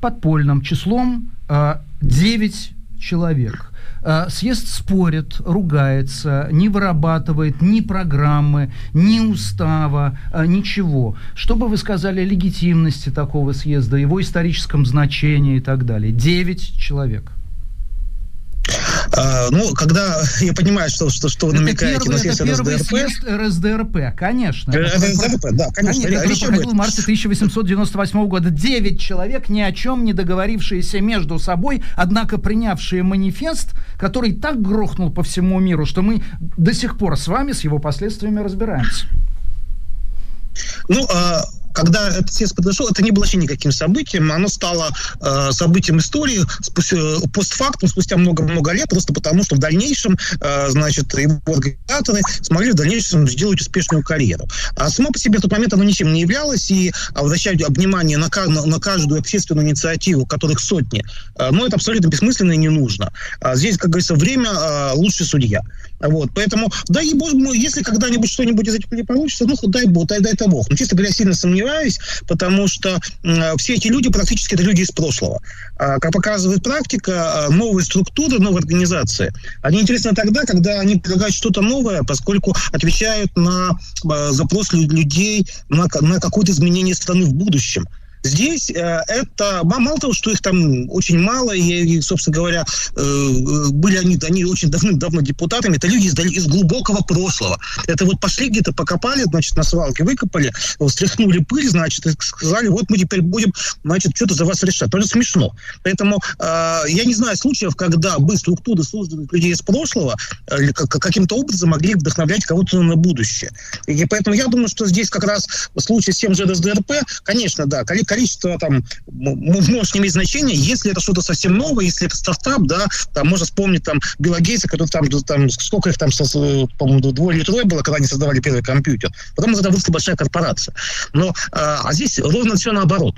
подпольным числом э, 9 человек. Э, съезд спорит, ругается, не вырабатывает ни программы, ни устава, э, ничего. Что бы вы сказали о легитимности такого съезда, его историческом значении и так далее? Девять человек. А, ну, когда я понимаю, что, что, что вы намекаете первый, на съезд это РСДРП. съезд РСДРП, конечно. РСДРП, да, конечно. конечно речь проходил в марте 1898 года. Девять человек, ни о чем не договорившиеся между собой, однако принявшие манифест, который так грохнул по всему миру, что мы до сих пор с вами с его последствиями разбираемся. Ну, а когда этот съезд подошел, это не было вообще никаким событием, оно стало э, событием истории спустя, постфактум, спустя много-много лет, просто потому, что в дальнейшем, э, значит, его организаторы смогли в дальнейшем сделать успешную карьеру. А само по себе в тот момент оно ничем не являлось, и обращать внимание на, на, на каждую общественную инициативу, которых сотни, э, ну, это абсолютно бессмысленно и не нужно. А здесь, как говорится, время э, лучший судья. Вот, поэтому, дай бог, если когда-нибудь что-нибудь из этих не получится, ну, дай бог, дай, дай-то бог. Но, честно говоря, сильно сомневаюсь, потому что э, все эти люди практически это люди из прошлого. А, как показывает практика, новые структуры, новые организации, они интересны тогда, когда они предлагают что-то новое, поскольку отвечают на запрос людей на, на какое-то изменение страны в будущем. Здесь э, это, мало того, что их там очень мало, и, собственно говоря, э, были они, они очень давным-давно депутатами, это люди из, из глубокого прошлого. Это вот пошли где-то покопали, значит, на свалке выкопали, стряхнули пыль, значит, и сказали, вот мы теперь будем, значит, что-то за вас решать. Тоже смешно. Поэтому э, я не знаю случаев, когда бы структуры, созданных людей из прошлого, э, каким-то образом могли вдохновлять кого-то на будущее. И поэтому я думаю, что здесь как раз в случае с тем же РСДРП, конечно, да, количество там может не иметь значения, если это что-то совсем новое, если это стартап, да, там можно вспомнить там Билла Гейтса, который там, там сколько их там, по-моему, двое или трое было, когда они создавали первый компьютер. Потом это выросла большая корпорация. Но, а, а здесь ровно все наоборот.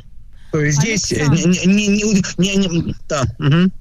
То есть здесь не, не, не, не, не, да, угу.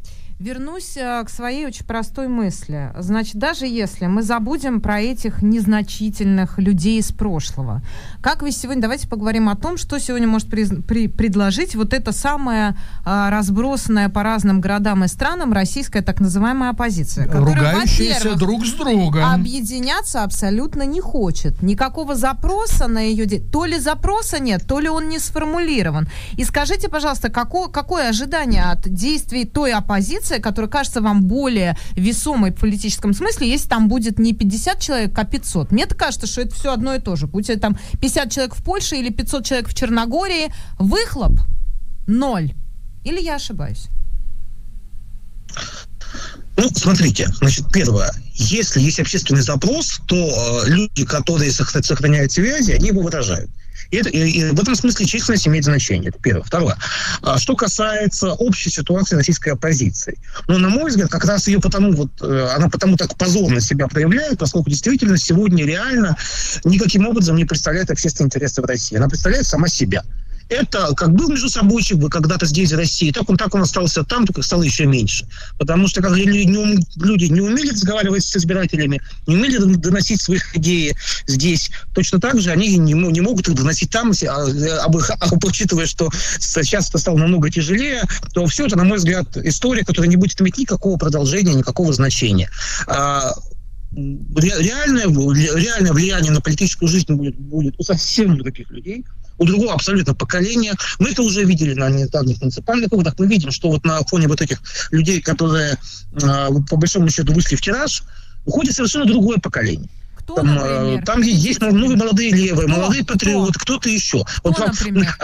Вернусь э, к своей очень простой мысли. Значит, даже если мы забудем про этих незначительных людей из прошлого, как вы сегодня, давайте поговорим о том, что сегодня может при, при, предложить вот эта самая а, разбросанная по разным городам и странам российская так называемая оппозиция, которая, Ругающиеся друг с другом. Объединяться абсолютно не хочет. Никакого запроса на ее... То ли запроса нет, то ли он не сформулирован. И скажите, пожалуйста, какое, какое ожидание от действий той оппозиции, позиция, которая кажется вам более весомой в политическом смысле, если там будет не 50 человек, а 500. Мне кажется, что это все одно и то же. Будь это там 50 человек в Польше или 500 человек в Черногории, выхлоп ноль. Или я ошибаюсь? Ну, смотрите, значит, первое. Если есть общественный запрос, то э, люди, которые сохраняют связи, они его выражают. И, это, и, и в этом смысле численность имеет значение. Это первое. Второе. А, что касается общей ситуации российской оппозиции. Ну, на мой взгляд, как раз ее потому, вот, э, она потому так позорно себя проявляет, поскольку действительно сегодня реально никаким образом не представляет общественные интересы в России. Она представляет сама себя это как был между собойчик бы когда-то здесь, в России, так он, так он остался там, только стало еще меньше. Потому что как люди не, люди не умели разговаривать с избирателями, не умели доносить своих идей здесь, точно так же они не, не могут их доносить там, а, а, а, учитывая, что сейчас это стало намного тяжелее, то все это, на мой взгляд, история, которая не будет иметь никакого продолжения, никакого значения. А, реальное, реальное влияние на политическую жизнь будет, будет у совсем других людей, у другого абсолютно поколения. Мы это уже видели на недавних муниципальных выборах. Мы видим, что вот на фоне вот этих людей, которые э, по большому счету вышли в тираж, уходит совершенно другое поколение. Кто, Там, например? там есть ну, молодые левые, Кто? молодые патриоты, Кто? кто-то еще. Кто, вот, например?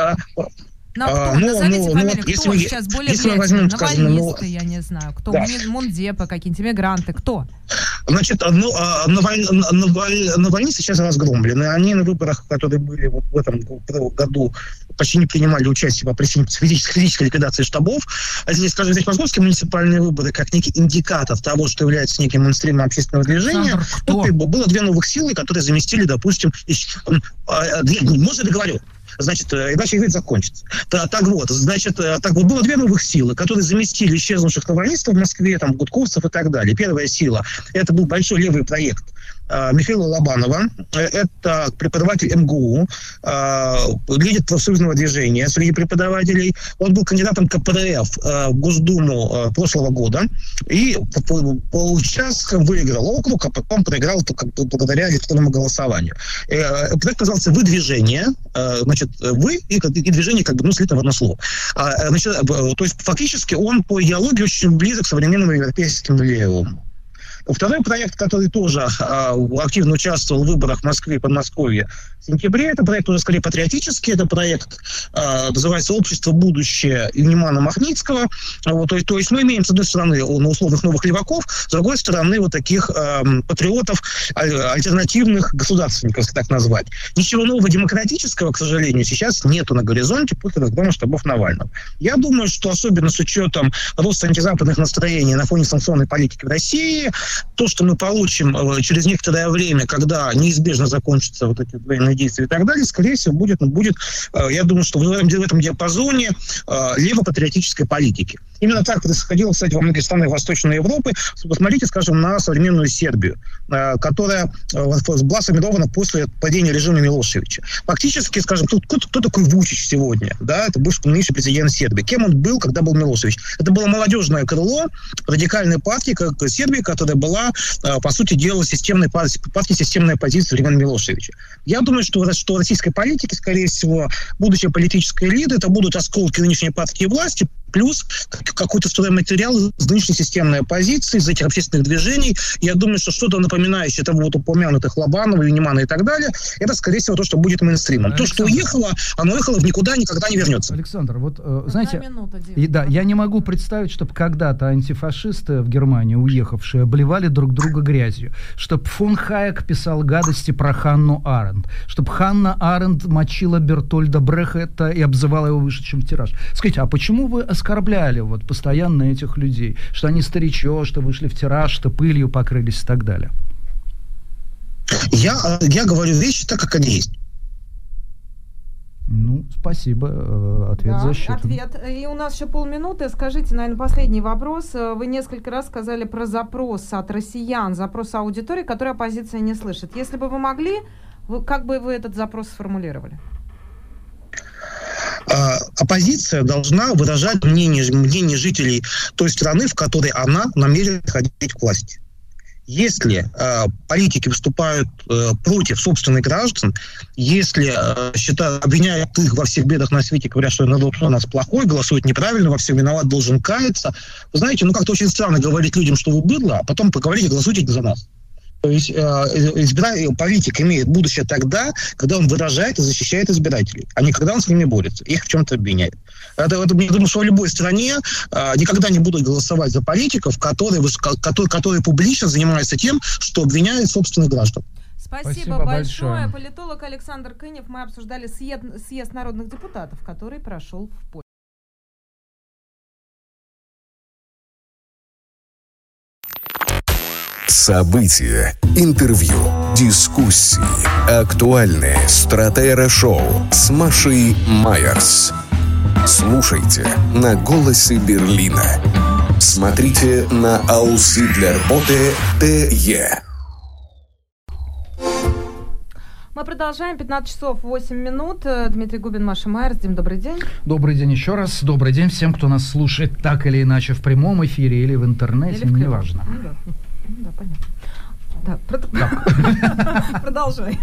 А, На А, кто? ну, Назовите ну, ну, фамилию, вот кто если мы- сейчас более если мы влиятельный? возьмем, скажем, ну, я не знаю. Кто? да. Мун- Мундепа, какие-нибудь иммигранты, кто? Значит, ну, а, Наваль- Наваль- Навальный сейчас разгромлены. Они на выборах, которые были вот в этом году, почти не принимали участие по причине физической, физической ликвидации штабов. А здесь, скажем, здесь московские муниципальные выборы как некий индикатор того, что является неким мейнстримом общественного движения. Александр, кто? Вот, и было две новых силы, которые заместили, допустим, м, а, две- может, я договорю. Значит, э, иначе говорит закончится. Та- так вот, значит, э, так вот, было две новых силы, которые заместили исчезнувших навальнистов в Москве, там, гудковцев и так далее. Первая сила, это был большой левый проект Михаила Лобанова. Э, Это преподаватель МГУ, э, лидер профсоюзного движения среди преподавателей. Он был кандидатом КПРФ э, в Госдуму прошлого года и по, выиграл округ, а потом проиграл благодаря электронному голосованию. Э, проект назывался «Выдвижение». Э, значит, вы и, и движение как бы ну, слито в одно слово. А, значит, то есть фактически он по идеологии очень близок к современному европейскому левому. Второй проект, который тоже а, активно участвовал в выборах в Москве и Подмосковье в сентябре, это проект уже скорее патриотический, это проект, а, называется «Общество. Будущее» Нимана Махницкого. А, Вот, то, то есть мы имеем, с одной стороны, ну, условных новых леваков, с другой стороны, вот таких ам, патриотов, а, альтернативных государственников, если так назвать. Ничего нового демократического, к сожалению, сейчас нету на горизонте после разгрома штабов Навального. Я думаю, что особенно с учетом роста антизападных настроений на фоне санкционной политики в России, то, что мы получим э, через некоторое время, когда неизбежно закончатся вот эти военные действия и так далее, скорее всего, будет, будет э, я думаю, что в этом диапазоне э, левопатриотической политики. Именно так происходило, кстати, во многих странах Восточной Европы. Посмотрите, скажем, на современную Сербию, э, которая э, была сформирована после падения режима Милошевича. Фактически, скажем, тут, кто, кто такой Вучич сегодня? Да, это бывший нынешний президент Сербии. Кем он был, когда был Милошевич? Это было молодежное крыло радикальной партии как Сербии, которая была, э, по сути дела, системной партией, партией системной оппозиции времен Милошевича. Я думаю, что, что российской политике, скорее всего, будущая политическая элита, это будут осколки нынешней партии власти, плюс какой-то стройматериал из нынешней системной оппозиции, из этих общественных движений. Я думаю, что что-то напоминающее того вот упомянутых Лобанова, Юнимана и так далее, это, скорее всего, то, что будет мейнстримом. То, что Александр. уехало, оно уехало в никуда, никогда не вернется. Александр, вот э, знаете, минута, и, да, я не могу представить, чтобы когда-то антифашисты в Германии, уехавшие, обливали друг друга грязью, чтобы фон Хайек писал гадости про Ханну Аренд, чтобы Ханна Аренд мочила Бертольда Брехета и обзывала его вышедшим в тираж. Скажите, а почему вы оскорбляли вот постоянно этих людей, что они старичо, что вышли в тираж, что пылью покрылись и так далее? Я, я говорю вещи так, как они есть. Ну, спасибо, э, ответ Да, засчитан. ответ. И у нас еще полминуты. Скажите, наверное, последний вопрос. Вы несколько раз сказали про запрос от россиян, запрос аудитории, который оппозиция не слышит. Если бы вы могли, вы, как бы вы этот запрос сформулировали? А, оппозиция должна выражать мнение, мнение жителей той страны, в которой она намерена ходить к власти. Если э, политики выступают э, против собственных граждан, если э, считают, обвиняют их во всех бедах на свете, говорят, что народ у нас плохой, голосует неправильно, во всем виноват, должен каяться, вы знаете, ну как-то очень странно говорить людям, что вы быдло, а потом поговорите, голосуйте за нас. То есть э, избира- политик имеет будущее тогда, когда он выражает и защищает избирателей, а не когда он с ними борется, их в чем-то обвиняет. Это, это, я думаю, что в любой стране э, никогда не будут голосовать за политиков, которые, которые, которые публично занимаются тем, что обвиняют собственных граждан. Спасибо, Спасибо большое. большое. Политолог Александр Кынев. Мы обсуждали съезд, съезд народных депутатов, который прошел в Польше. События, интервью, дискуссии, актуальные стратера-шоу с Машей Майерс. Слушайте на «Голосе Берлина». Смотрите на Ауслидлерботе ТЕ. Мы продолжаем. 15 часов 8 минут. Э, Дмитрий Губин, Маша Майерс. Дим, добрый день. Добрый день еще раз. Добрый день всем, кто нас слушает так или иначе в прямом эфире или в интернете, Или в неважно. Ну да. Ну да, понятно. Да, продолжай.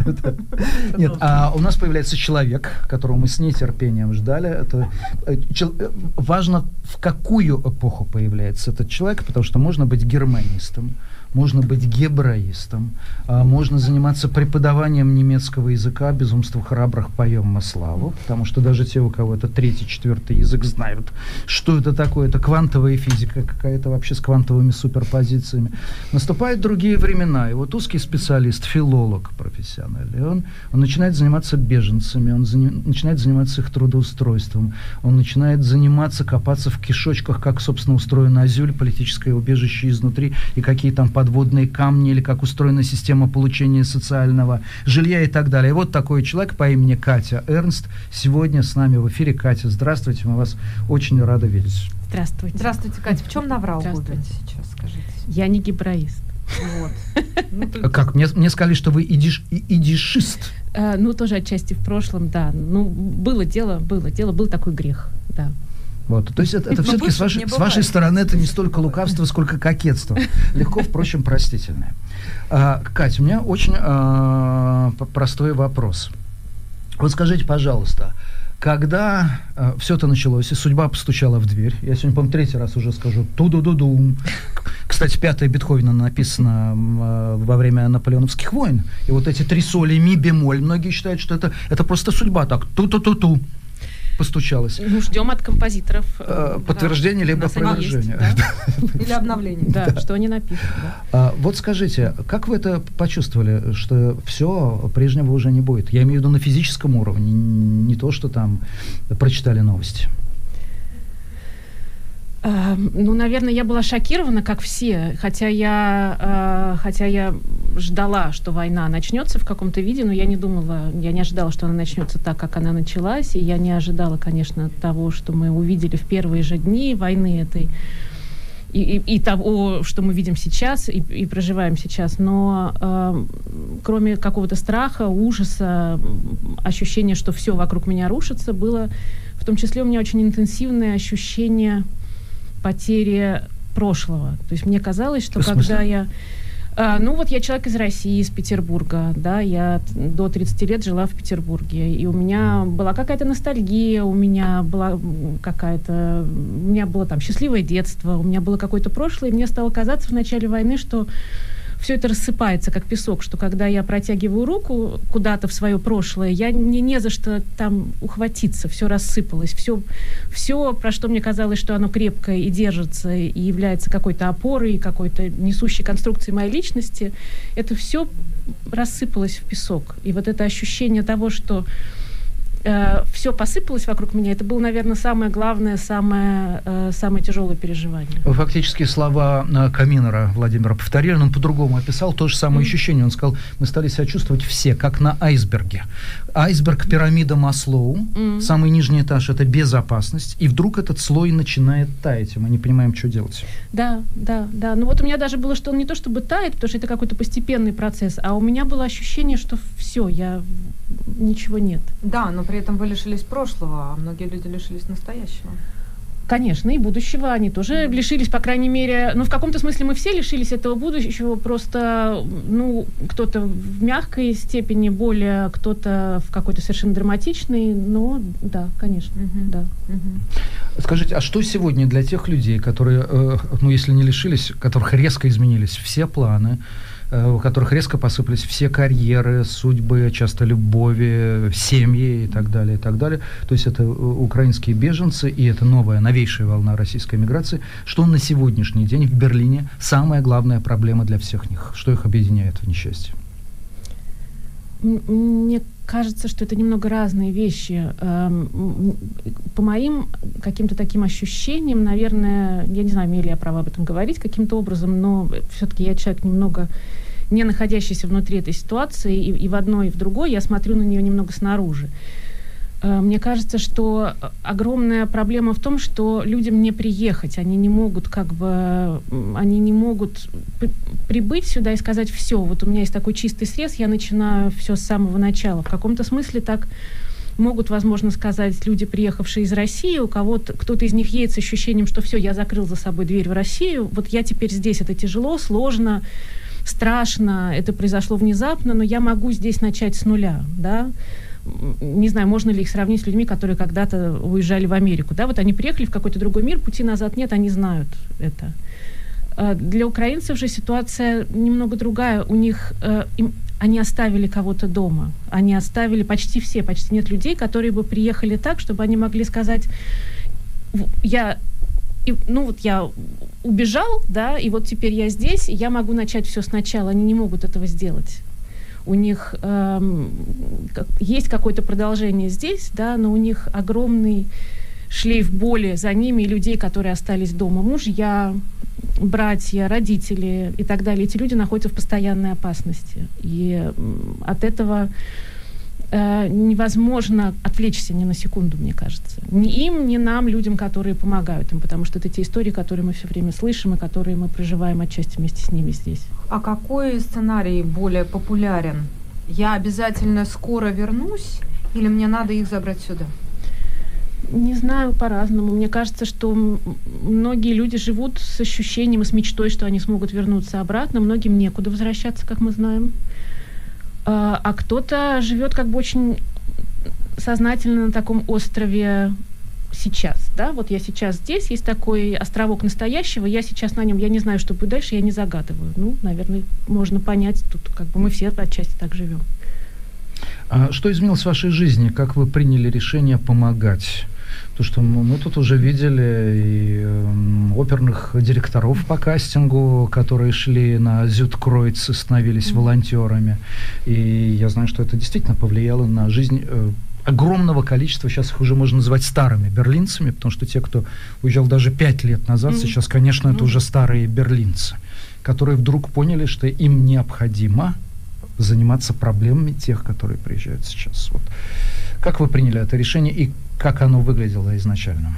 Нет, а у нас появляется человек, которого мы с нетерпением ждали. Это э, э, важно, в какую эпоху появляется этот человек, потому что можно быть германистом, можно быть гебраистом, а, можно заниматься преподаванием немецкого языка, безумство храбрых поем мы славу, потому что даже те, у кого это третий, четвертый язык, знают, что это такое, это квантовая физика какая-то вообще с квантовыми суперпозициями. Наступают другие времена, и вот узкий специалист, филолог профессиональный, он, он начинает заниматься беженцами, он заня, начинает заниматься их трудоустройством, он начинает заниматься, копаться в кишочках, как, собственно, устроено азюль, политическое убежище изнутри, и какие там подводные камни, или как устроена система получения социального жилья и так далее. И вот такой человек по имени Катя Эрнст сегодня с нами в эфире. Катя, здравствуйте, мы вас очень рады видеть. Здравствуйте. Здравствуйте, Катя. В чем наврал Губин сейчас, скажите? Я не гибраист. Вот. Ну, как? Мне, мне сказали, что вы идиш, идишист. А, ну, тоже отчасти в прошлом, да. Ну, было дело, было дело, был такой грех, да. Вот. То есть это, это все-таки с вашей, с вашей стороны это не столько лукавство, сколько кокетство. Легко, впрочем, простительное. А, Катя, у меня очень а, простой вопрос. Вот скажите, пожалуйста, когда э, все это началось, и судьба постучала в дверь, я сегодня, по-моему, третий раз уже скажу, ту-ду-ду-дум. Кстати, пятая Бетховена написана э, во время наполеоновских войн. И вот эти три соли, ми, бемоль, многие считают, что это, это просто судьба так, ту-ту-ту-ту постучалась. Ну, ждем от композиторов э, подтверждение да. либо опровержение. Да? Или обновление. Да, да, что они напишут. Да. А, вот скажите, как вы это почувствовали, что все прежнего уже не будет? Я имею в виду на физическом уровне, не то, что там прочитали новости. Ну, наверное, я была шокирована, как все, хотя я, э, хотя я ждала, что война начнется в каком-то виде, но я не думала, я не ожидала, что она начнется так, как она началась, и я не ожидала, конечно, того, что мы увидели в первые же дни войны этой, и, и, и того, что мы видим сейчас и, и проживаем сейчас, но э, кроме какого-то страха, ужаса, ощущения, что все вокруг меня рушится, было в том числе у меня очень интенсивное ощущение потери прошлого. То есть мне казалось, что когда я... А, ну вот я человек из России, из Петербурга, да, я до 30 лет жила в Петербурге, и у меня была какая-то ностальгия, у меня была какая-то, у меня было там счастливое детство, у меня было какое-то прошлое, и мне стало казаться в начале войны, что все это рассыпается, как песок, что когда я протягиваю руку куда-то в свое прошлое, я не, не за что там ухватиться, все рассыпалось, все, все, про что мне казалось, что оно крепкое и держится, и является какой-то опорой, какой-то несущей конструкцией моей личности, это все рассыпалось в песок. И вот это ощущение того, что э, все посыпалось вокруг меня, это было, наверное, самое главное, самое, э, самое тяжелое переживание. Фактически слова э, Каминера Владимира повторили, он по-другому описал то же самое mm. ощущение. Он сказал, мы стали себя чувствовать все, как на айсберге. Айсберг пирамида Маслоу, mm. самый нижний этаж это безопасность, и вдруг этот слой начинает таять, и мы не понимаем, что делать. Да, да, да. Ну вот у меня даже было, что он не то чтобы тает, потому что это какой-то постепенный процесс, а у меня было ощущение, что все, я ничего нет. Да, но при этом вы лишились прошлого, а многие люди лишились настоящего. Конечно, и будущего они тоже лишились, по крайней мере, ну, в каком-то смысле мы все лишились этого будущего, просто, ну, кто-то в мягкой степени более, кто-то в какой-то совершенно драматичной, но да, конечно, угу. да. Угу. Скажите, а что сегодня для тех людей, которые, э, ну, если не лишились, которых резко изменились все планы, у которых резко посыпались все карьеры, судьбы, часто любови, семьи и так далее, и так далее. То есть это э, украинские беженцы, и это новая, новейшая волна российской миграции. Что на сегодняшний день в Берлине самая главная проблема для всех них? Что их объединяет в несчастье? Мне кажется, что это немного разные вещи. Эм, по моим каким-то таким ощущениям, наверное, я не знаю, имею ли я право об этом говорить каким-то образом, но все-таки я человек немного не находящийся внутри этой ситуации, и, и в одной, и в другой я смотрю на нее немного снаружи. Мне кажется, что огромная проблема в том, что людям не приехать, они не могут как бы, они не могут прибыть сюда и сказать, все, вот у меня есть такой чистый срез, я начинаю все с самого начала. В каком-то смысле так могут, возможно, сказать люди, приехавшие из России, у кого-то кто-то из них едет с ощущением, что все, я закрыл за собой дверь в Россию, вот я теперь здесь, это тяжело, сложно, страшно, это произошло внезапно, но я могу здесь начать с нуля, да, не знаю, можно ли их сравнить с людьми, которые когда-то уезжали в Америку, да, вот они приехали в какой-то другой мир, пути назад нет, они знают это. А для украинцев же ситуация немного другая. У них э, им, они оставили кого-то дома. Они оставили почти все, почти нет людей, которые бы приехали так, чтобы они могли сказать, я и, ну вот я убежал, да, и вот теперь я здесь, и я могу начать все сначала. Они не могут этого сделать. У них эм, есть какое-то продолжение здесь, да, но у них огромный шлейф боли за ними и людей, которые остались дома. Мужья, братья, родители и так далее. Эти люди находятся в постоянной опасности. И от этого э, невозможно отвлечься ни на секунду, мне кажется. Ни им, ни нам, людям, которые помогают им, потому что это те истории, которые мы все время слышим и которые мы проживаем отчасти вместе с ними здесь. А какой сценарий более популярен? Я обязательно скоро вернусь или мне надо их забрать сюда? Не знаю, по-разному. Мне кажется, что многие люди живут с ощущением и с мечтой, что они смогут вернуться обратно. Многим некуда возвращаться, как мы знаем. А, а кто-то живет как бы очень сознательно на таком острове сейчас, да, вот я сейчас здесь, есть такой островок настоящего, я сейчас на нем, я не знаю, что будет дальше, я не загадываю. Ну, наверное, можно понять, тут как бы мы все отчасти так живем. А что изменилось в вашей жизни? Как вы приняли решение помогать? То, что мы, тут уже видели и э, оперных директоров по кастингу, которые шли на Зюткройц и становились mm-hmm. волонтерами. И я знаю, что это действительно повлияло на жизнь э, огромного количества, сейчас их уже можно называть старыми берлинцами, потому что те, кто уезжал даже пять лет назад, mm-hmm. сейчас, конечно, это mm-hmm. уже старые берлинцы, которые вдруг поняли, что им необходимо заниматься проблемами тех, которые приезжают сейчас. Вот. Как вы приняли это решение и как оно выглядело изначально?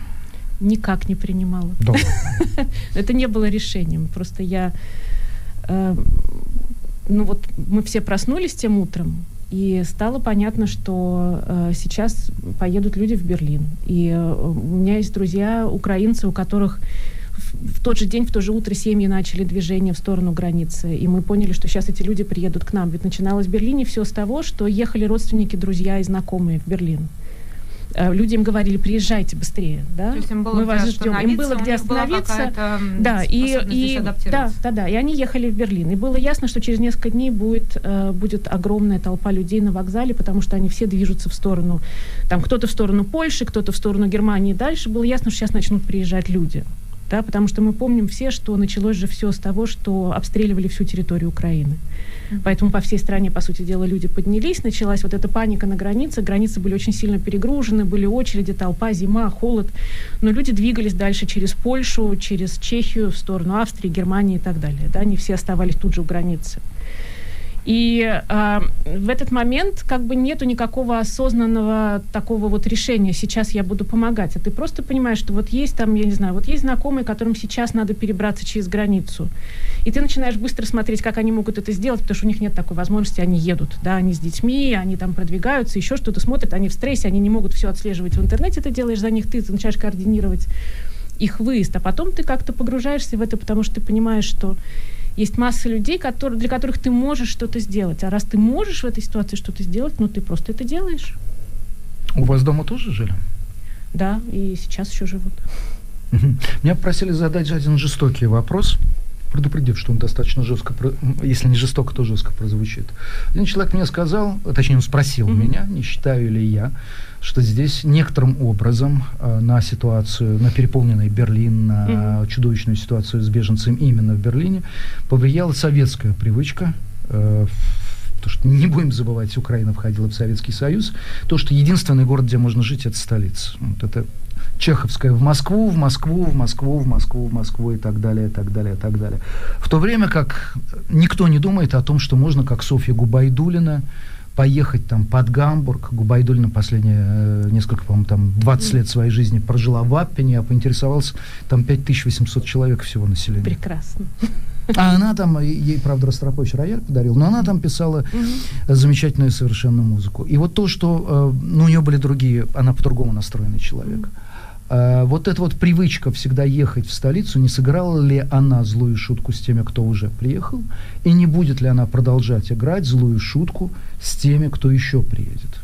Никак не принимала. Это не было решением. Просто я... Э, ну вот мы все проснулись тем утром, и стало понятно, что э, сейчас поедут люди в Берлин. И э, у меня есть друзья украинцы, у которых в тот же день, в то же утро семьи начали движение в сторону границы. И мы поняли, что сейчас эти люди приедут к нам. Ведь начиналось в Берлине все с того, что ехали родственники, друзья и знакомые в Берлин. Э, люди им говорили, приезжайте быстрее, да? То есть им было мы вас ждем. Им было где остановиться, да, и, и да, да, да, и они ехали в Берлин. И было ясно, что через несколько дней будет э, будет огромная толпа людей на вокзале, потому что они все движутся в сторону, там кто-то в сторону Польши, кто-то в сторону Германии. Дальше было ясно, что сейчас начнут приезжать люди да, потому что мы помним все, что началось же все с того, что обстреливали всю территорию Украины. Поэтому по всей стране, по сути дела, люди поднялись, началась вот эта паника на границе, границы были очень сильно перегружены, были очереди, толпа, зима, холод, но люди двигались дальше через Польшу, через Чехию, в сторону Австрии, Германии и так далее, да, они все оставались тут же у границы. И э, в этот момент как бы нету никакого осознанного такого вот решения, сейчас я буду помогать. А ты просто понимаешь, что вот есть там, я не знаю, вот есть знакомые, которым сейчас надо перебраться через границу. И ты начинаешь быстро смотреть, как они могут это сделать, потому что у них нет такой возможности, они едут, да, они с детьми, они там продвигаются, еще что-то смотрят, они в стрессе, они не могут все отслеживать в интернете, ты делаешь за них, ты, начинаешь координировать их выезд, а потом ты как-то погружаешься в это, потому что ты понимаешь, что есть масса людей, которые, для которых ты можешь что-то сделать. А раз ты можешь в этой ситуации что-то сделать, ну ты просто это делаешь. У вас дома тоже жили? Да, и сейчас еще живут. Меня просили задать один жестокий вопрос, предупредив, что он достаточно жестко, если не жестоко, то жестко прозвучит. Один человек мне сказал, точнее, он спросил mm-hmm. меня, не считаю ли я, что здесь некоторым образом э, на ситуацию, на переполненный Берлин, на mm-hmm. чудовищную ситуацию с беженцем именно в Берлине повлияла советская привычка э, то, что не будем забывать, Украина входила в Советский Союз, то, что единственный город, где можно жить, это столица. Вот это Чеховская в Москву, в Москву, в Москву, в Москву, в Москву и так далее, и так далее, и так далее. В то время как никто не думает о том, что можно, как Софья Губайдулина, поехать там под Гамбург. Губайдулина последние э, несколько, по-моему, там 20 лет своей жизни прожила в Аппене, я поинтересовался, там 5800 человек всего населения. Прекрасно. А она там, ей, правда, Ростропович рояль подарил, но она там писала угу. замечательную совершенно музыку. И вот то, что, э, ну, у нее были другие, она по-другому настроенный человек. Угу А, вот эта вот привычка всегда ехать в столицу, не сыграла ли она злую шутку с теми, кто уже приехал, и не будет ли она продолжать играть злую шутку с теми, кто еще приедет?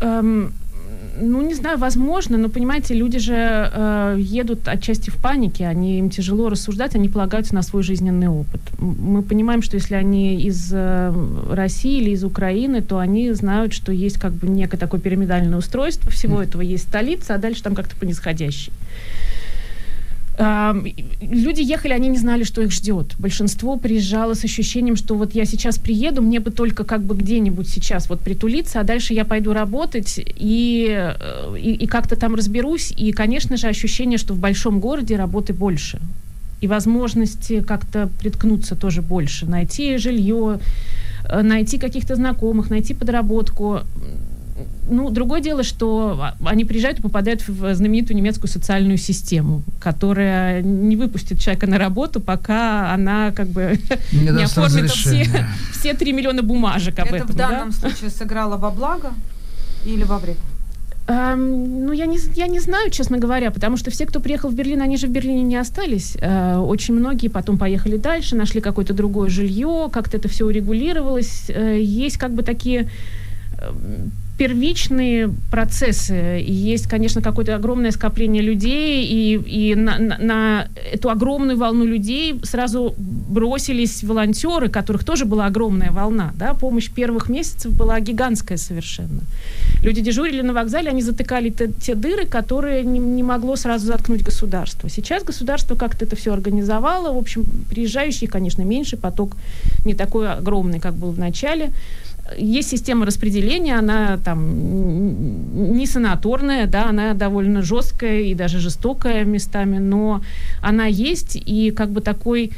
Эм, ну, не знаю, возможно, но, понимаете, люди же э, едут отчасти в панике, они, им тяжело рассуждать, они полагаются на свой жизненный опыт. Мы понимаем, что если они из э, России или из Украины, то они знают, что есть как бы некое такое пирамидальное устройство всего mm. этого, есть столица, а дальше там как-то по нисходящей люди ехали, они не знали, что их ждет. Большинство приезжало с ощущением, что вот я сейчас приеду, мне бы только как бы где-нибудь сейчас вот притулиться, а дальше я пойду работать и, э, и, и как-то там разберусь. И, конечно же, ощущение, что в большом городе работы больше. И возможности как-то приткнуться тоже больше. Найти жилье, э, найти каких-то знакомых, найти подработку ну, другое дело, что они приезжают и попадают в знаменитую немецкую социальную систему, которая не выпустит человека на работу, пока она как бы не, не оформит все, все 3 миллиона бумажек об Это этом. в данном да? случае сыграло во благо или во вред? Um, ну, я не, я не знаю, честно говоря, потому что все, кто приехал в Берлин, они же в Берлине не остались. Uh, очень многие потом поехали дальше, нашли какое-то другое жилье, как-то это все урегулировалось. Uh, есть как бы такие первичные процессы, и есть, конечно, какое-то огромное скопление людей, и, и на, на, на эту огромную волну людей сразу бросились волонтеры, которых тоже была огромная волна, да, помощь первых месяцев была гигантская совершенно. Люди дежурили на вокзале, они затыкали те, те дыры, которые не, не могло сразу заткнуть государство. Сейчас государство как-то это все организовало, в общем, приезжающих, конечно, меньше, поток не такой огромный, как был в начале, есть система распределения, она там не санаторная, да, она довольно жесткая и даже жестокая местами, но она есть, и как бы такой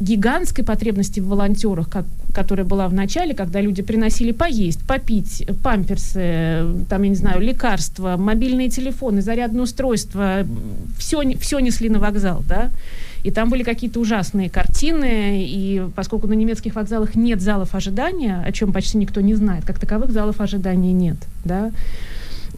гигантской потребности в волонтерах, как, которая была в начале, когда люди приносили поесть, попить, памперсы, там, я не знаю, лекарства, мобильные телефоны, зарядное устройство, все, все несли на вокзал, да, и там были какие-то ужасные картины, и поскольку на немецких вокзалах нет залов ожидания, о чем почти никто не знает, как таковых залов ожидания нет, да,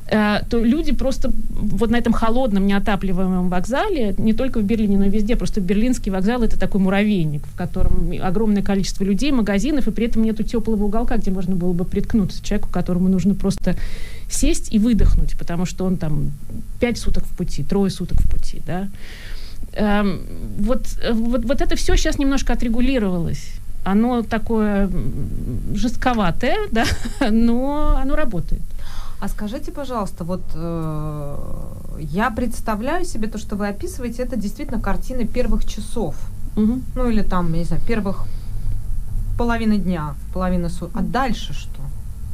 э, то люди просто вот на этом холодном, неотапливаемом вокзале, не только в Берлине, но и везде, просто берлинский вокзал это такой муравейник, в котором огромное количество людей, магазинов, и при этом нету теплого уголка, где можно было бы приткнуться человеку, которому нужно просто сесть и выдохнуть, потому что он там пять суток в пути, трое суток в пути, да. Эм, вот, вот, вот это все сейчас немножко отрегулировалось. Оно такое жестковатое, да, но оно работает. А скажите, пожалуйста, вот э, я представляю себе то, что вы описываете, это действительно картины первых часов. Угу. Ну или там, я не знаю, первых половины дня, половины суток. А дальше что?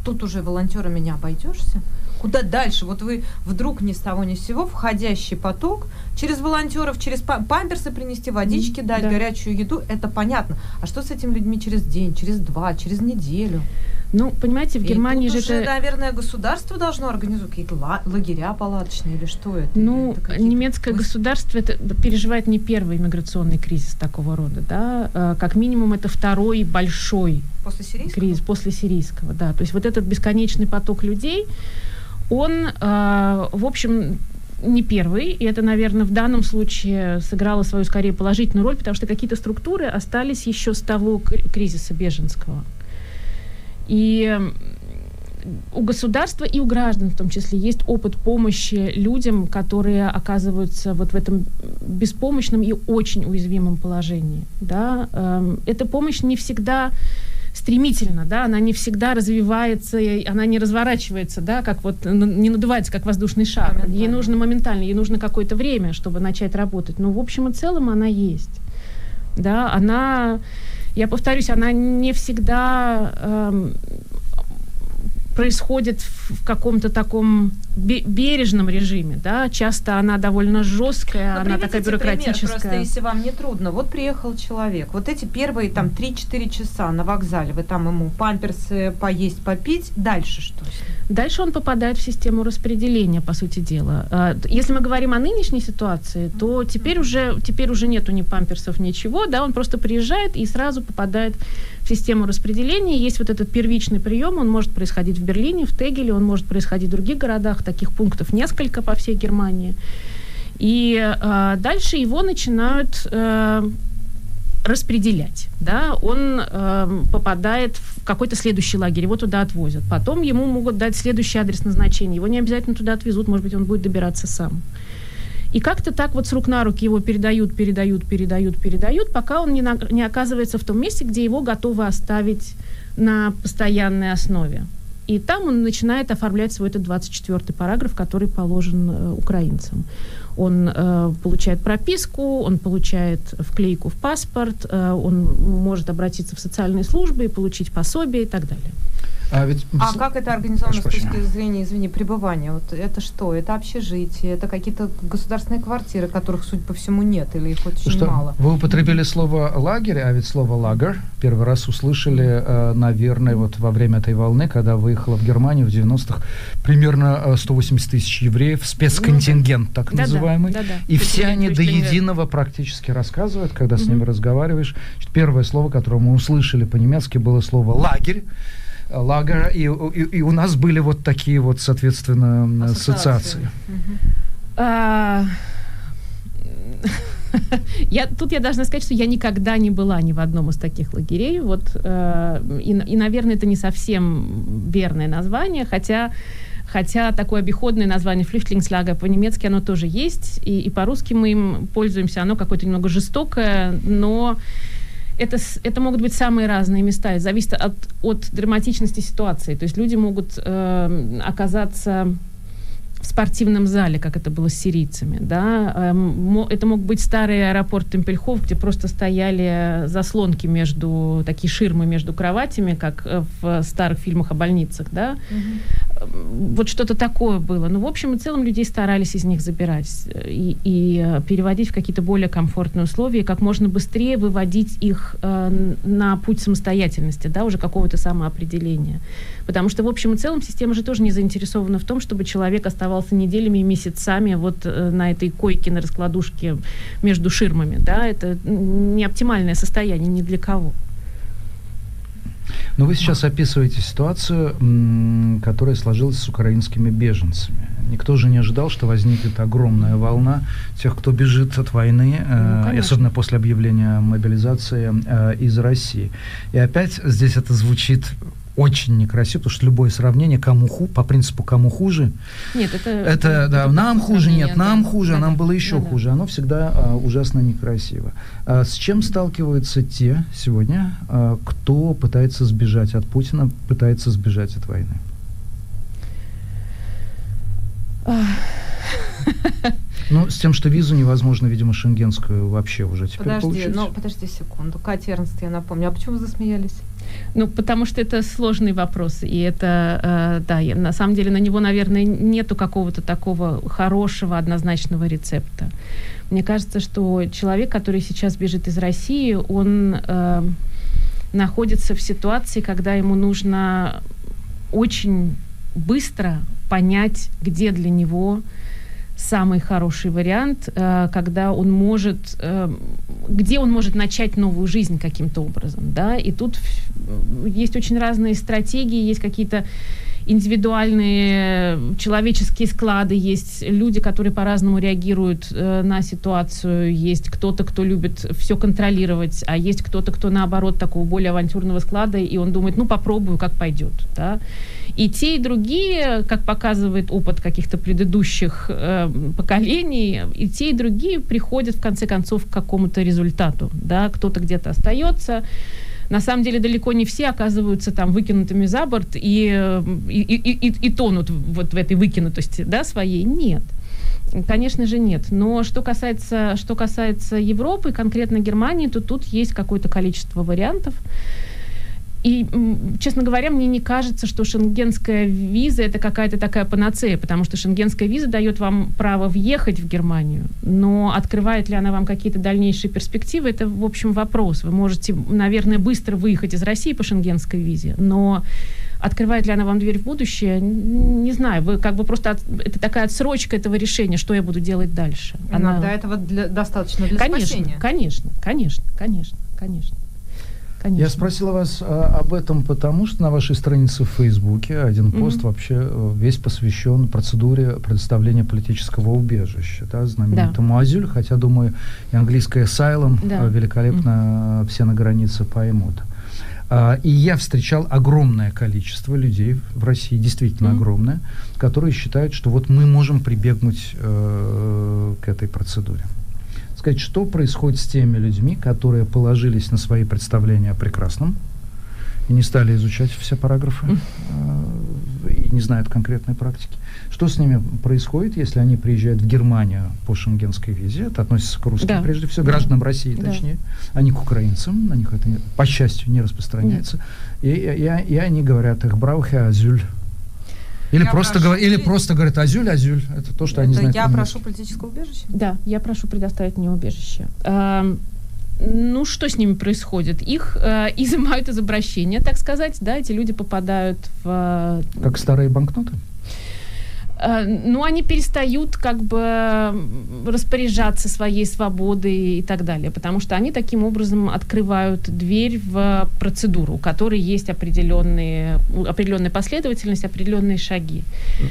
Тут уже волонтерами не обойдешься? Куда дальше? Вот вы вдруг ни с того ни с сего входящий поток через волонтеров, через памперсы принести, водички дать, да. горячую еду, это понятно. А что с этими людьми через день, через два, через неделю? Ну, понимаете, в Германии и тут же это... наверное, государство должно организовать какие-то лагеря палаточные или что это? Ну, это немецкое Вы... государство это переживает не первый миграционный кризис такого рода, да, а, как минимум это второй большой после сирийского? кризис после сирийского, да. То есть вот этот бесконечный поток людей, он, э, в общем, не первый, и это, наверное, в данном случае сыграло свою скорее положительную роль, потому что какие-то структуры остались еще с того кризиса беженского. И у государства и у граждан в том числе есть опыт помощи людям, которые оказываются вот в этом беспомощном и очень уязвимом положении. Да? Эм, эта помощь не всегда стремительно, да, она не всегда развивается, она не разворачивается, да, как вот не надувается, как воздушный шар. Ей нужно моментально, ей нужно какое-то время, чтобы начать работать. Но в общем и целом она есть, да, она, я повторюсь, она не всегда эм, происходит в каком-то таком бережном режиме, да, часто она довольно жесткая, Но она такая бюрократическая. Пример, просто если вам не трудно, вот приехал человек, вот эти первые там 3-4 часа на вокзале, вы там ему памперсы поесть, попить, дальше что Дальше он попадает в систему распределения, по сути дела. А, если мы говорим о нынешней ситуации, то теперь уже, теперь уже нету ни памперсов, ничего, да, он просто приезжает и сразу попадает систему распределения. Есть вот этот первичный прием, он может происходить в Берлине, в Тегеле, он может происходить в других городах, таких пунктов несколько по всей Германии. И э, дальше его начинают э, распределять, да, он э, попадает в какой-то следующий лагерь, его туда отвозят. Потом ему могут дать следующий адрес назначения, его не обязательно туда отвезут, может быть, он будет добираться сам. И как-то так вот с рук на руки его передают, передают, передают, передают, пока он не, на, не оказывается в том месте, где его готовы оставить на постоянной основе. И там он начинает оформлять свой этот 24-й параграф, который положен э, украинцам. Он э, получает прописку, он получает вклейку в паспорт, э, он может обратиться в социальные службы и получить пособие и так далее. А, ведь... а как это организовано Прошу с точки зрения, извини, пребывания? Вот это что? Это общежитие, это какие-то государственные квартиры, которых, судя по всему, нет, или их очень что? мало? Вы употребили слово лагерь, а ведь слово лагер первый раз услышали, э, наверное, вот во время этой волны, когда выехала в Германию в 90-х примерно 180 тысяч евреев, спецконтингент так да, называемый. Да, да, да. И все они до единого практически рассказывают, когда с ними разговариваешь. Первое слово, которое мы услышали по-немецки, было слово лагерь лагеря, и, и, и у нас были вот такие вот, соответственно, ассоциации. А, я, тут я должна сказать, что я никогда не была ни в одном из таких лагерей. Вот, э, и, и, наверное, это не совсем верное название, хотя, хотя такое обиходное название Flüchtlingslager по-немецки оно тоже есть, и, и по-русски мы им пользуемся. Оно какое-то немного жестокое, но это, это могут быть самые разные места. Это зависит от, от драматичности ситуации. То есть люди могут э, оказаться в спортивном зале, как это было с сирийцами. Да? Эм, это мог быть старый аэропорт Темпельхов, где просто стояли заслонки между, такие ширмы между кроватями, как э, в старых фильмах о больницах. Да? Угу. Вот что-то такое было. Ну, в общем и целом людей старались из них забирать и, и э, переводить в какие-то более комфортные условия, как можно быстрее выводить их э, на путь самостоятельности, да, уже какого-то самоопределения. Потому что, в общем и целом, система же тоже не заинтересована в том, чтобы человек оставался неделями и месяцами вот э, на этой койке, на раскладушке между ширмами. Да? Это не оптимальное состояние ни для кого. Но вы сейчас описываете ситуацию, которая сложилась с украинскими беженцами. Никто же не ожидал, что возникнет огромная волна тех, кто бежит от войны, ну, э, особенно после объявления мобилизации э, из России. И опять здесь это звучит очень некрасиво, потому что любое сравнение, кому ху, по принципу кому хуже. Нет, это... Это, это да, нам хуже, нет, нам да. хуже, да, нам да, было еще да, хуже. Оно всегда а, ужасно некрасиво. А, с чем сталкиваются те сегодня, а, кто пытается сбежать от Путина, пытается сбежать от войны? Ну, с тем, что визу невозможно, видимо, шенгенскую вообще уже теперь подожди, получить. Ну, подожди секунду. Катя Эрнст, я напомню. А почему вы засмеялись? Ну, потому что это сложный вопрос, и это, э, да, я, на самом деле на него, наверное, нету какого-то такого хорошего однозначного рецепта. Мне кажется, что человек, который сейчас бежит из России, он э, находится в ситуации, когда ему нужно очень быстро понять, где для него самый хороший вариант, э, когда он может, э, где он может начать новую жизнь каким-то образом, да, и тут есть очень разные стратегии, есть какие-то индивидуальные человеческие склады, есть люди, которые по-разному реагируют э, на ситуацию, есть кто-то, кто любит все контролировать, а есть кто-то, кто наоборот такого более авантюрного склада, и он думает, ну попробую, как пойдет, да. И те, и другие, как показывает опыт каких-то предыдущих э, поколений, и те, и другие приходят в конце концов к какому-то результату. Да? Кто-то где-то остается, на самом деле далеко не все оказываются там выкинутыми за борт и, и, и, и, и тонут вот в этой выкинутости да, своей. Нет. Конечно же, нет. Но что касается, что касается Европы, конкретно Германии, то тут есть какое-то количество вариантов. И, честно говоря, мне не кажется, что шенгенская виза это какая-то такая панацея, потому что шенгенская виза дает вам право въехать в Германию, но открывает ли она вам какие-то дальнейшие перспективы, это, в общем, вопрос. Вы можете, наверное, быстро выехать из России по шенгенской визе, но открывает ли она вам дверь в будущее, не знаю. Вы как бы просто от, это такая отсрочка этого решения, что я буду делать дальше. Она... Иногда этого для, достаточно для конечно, спасения. Конечно, конечно, конечно, конечно. Конечно. Я спросила вас а, об этом, потому что на вашей странице в Фейсбуке один пост вообще э, весь посвящен процедуре предоставления политического убежища, да, знаменитому азюль, хотя, думаю, и английское asylum Да. э, великолепно э, все на границе поймут. А, И я встречал огромное количество людей в России, действительно Мгм. огромное, которые считают, что вот мы можем прибегнуть э, к этой процедуре. Сказать, что происходит с теми людьми, которые положились на свои представления о прекрасном и не стали изучать все параграфы э, и не знают конкретной практики. Что с ними происходит, если они приезжают в Германию по шенгенской визе? Это относится к русским, Да. прежде всего, гражданам России, Да. точнее, а не к украинцам. На них это, по счастью, не распространяется. И, и- и- и они говорят, их браухе азюль. Или Я просто, прошу или ли- просто говорят азюль, азюль. Это то, что они Это знают. я прошу политического убежища? Да, я прошу предоставить мне убежище. Эм, ну, что с ними происходит? Их э, изымают из обращения, так сказать, да, эти люди попадают в... э, Как старые банкноты? Э, ну, они перестают как бы распоряжаться своей свободой и так далее, потому что они таким образом открывают дверь в процедуру, у которой есть определенные, определенная последовательность, определенные шаги.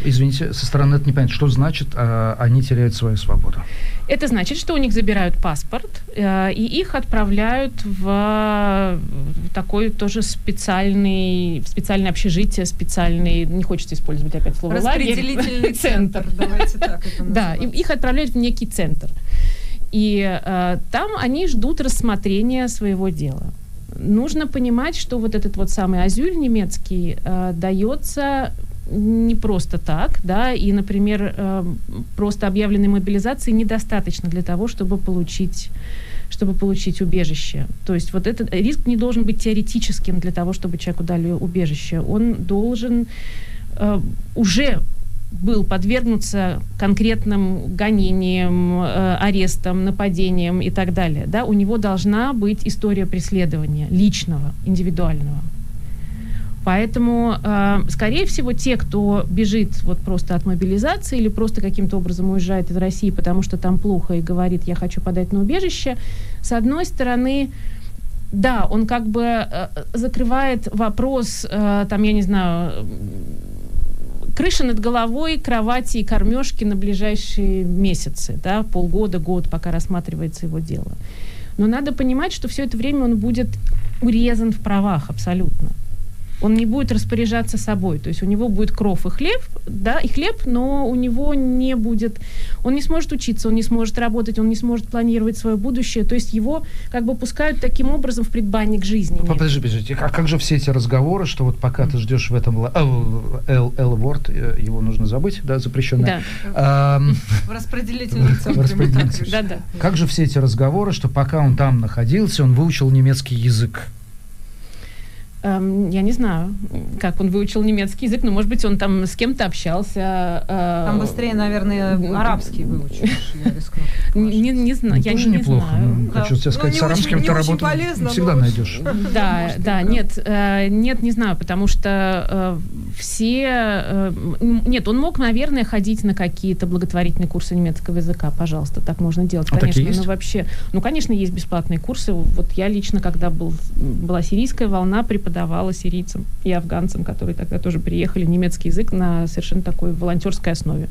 Извините, со стороны это непонятно. Что значит, а, они теряют свою свободу? Это значит, что у них забирают паспорт, э, и их отправляют в такой тоже специальный, в специальное общежитие, специальный, не хочется использовать опять слово лагерь. Распределительный центр. Давайте так это Да, их отправляют в некий центр. И э, там они ждут рассмотрения своего дела. Нужно понимать, что вот этот вот самый азюль немецкий э, дается не просто так, да, и, например, э, просто объявленной мобилизации недостаточно для того, чтобы получить чтобы получить убежище. То есть вот этот риск не должен быть теоретическим для того, чтобы человеку дали убежище. Он должен э, уже был подвергнуться конкретным гонениям, э, арестам, нападениям и так далее. Да? У него должна быть история преследования личного, индивидуального. Поэтому, э, скорее всего, те, кто бежит вот просто от мобилизации или просто каким-то образом уезжает из России, потому что там плохо и говорит, я хочу подать на убежище, с одной стороны, да, он как бы э, закрывает вопрос, э, там, я не знаю, крыша над головой, кровати и кормежки на ближайшие месяцы, да, полгода, год, пока рассматривается его дело. Но надо понимать, что все это время он будет урезан в правах абсолютно. Он не будет распоряжаться собой, то есть у него будет кров и хлеб, да, и хлеб, но у него не будет, он не сможет учиться, он не сможет работать, он не сможет планировать свое будущее, то есть его как бы пускают таким образом в предбанник жизни. Подожди, подожди. А как же все эти разговоры, что вот пока ты ждешь в этом ла- э, его нужно забыть, да, запрещенное. Да, В распределительном центре. да, да. Как же все эти разговоры, что пока он там находился, он выучил немецкий язык? Эм, я не знаю, как он выучил немецкий язык, но, может быть, он там с кем-то общался. э, Там быстрее, наверное, арабский выучишь. Не, не знаю, Ну, я не, не неплохо. знаю. Ну. Хочу тебе Ну, сказать, с арабским очень- ты работу полезно, всегда найдешь. Да, да, нет, э, нет, не знаю, потому что э, все, э, нет, он мог, наверное, ходить на какие-то благотворительные курсы немецкого языка, пожалуйста, так можно делать, А конечно, но вообще, ну, конечно, есть бесплатные курсы, вот я лично, когда был, была сирийская волна, преподавала сирийцам и афганцам, которые тогда тоже приехали, немецкий язык на совершенно такой волонтерской основе.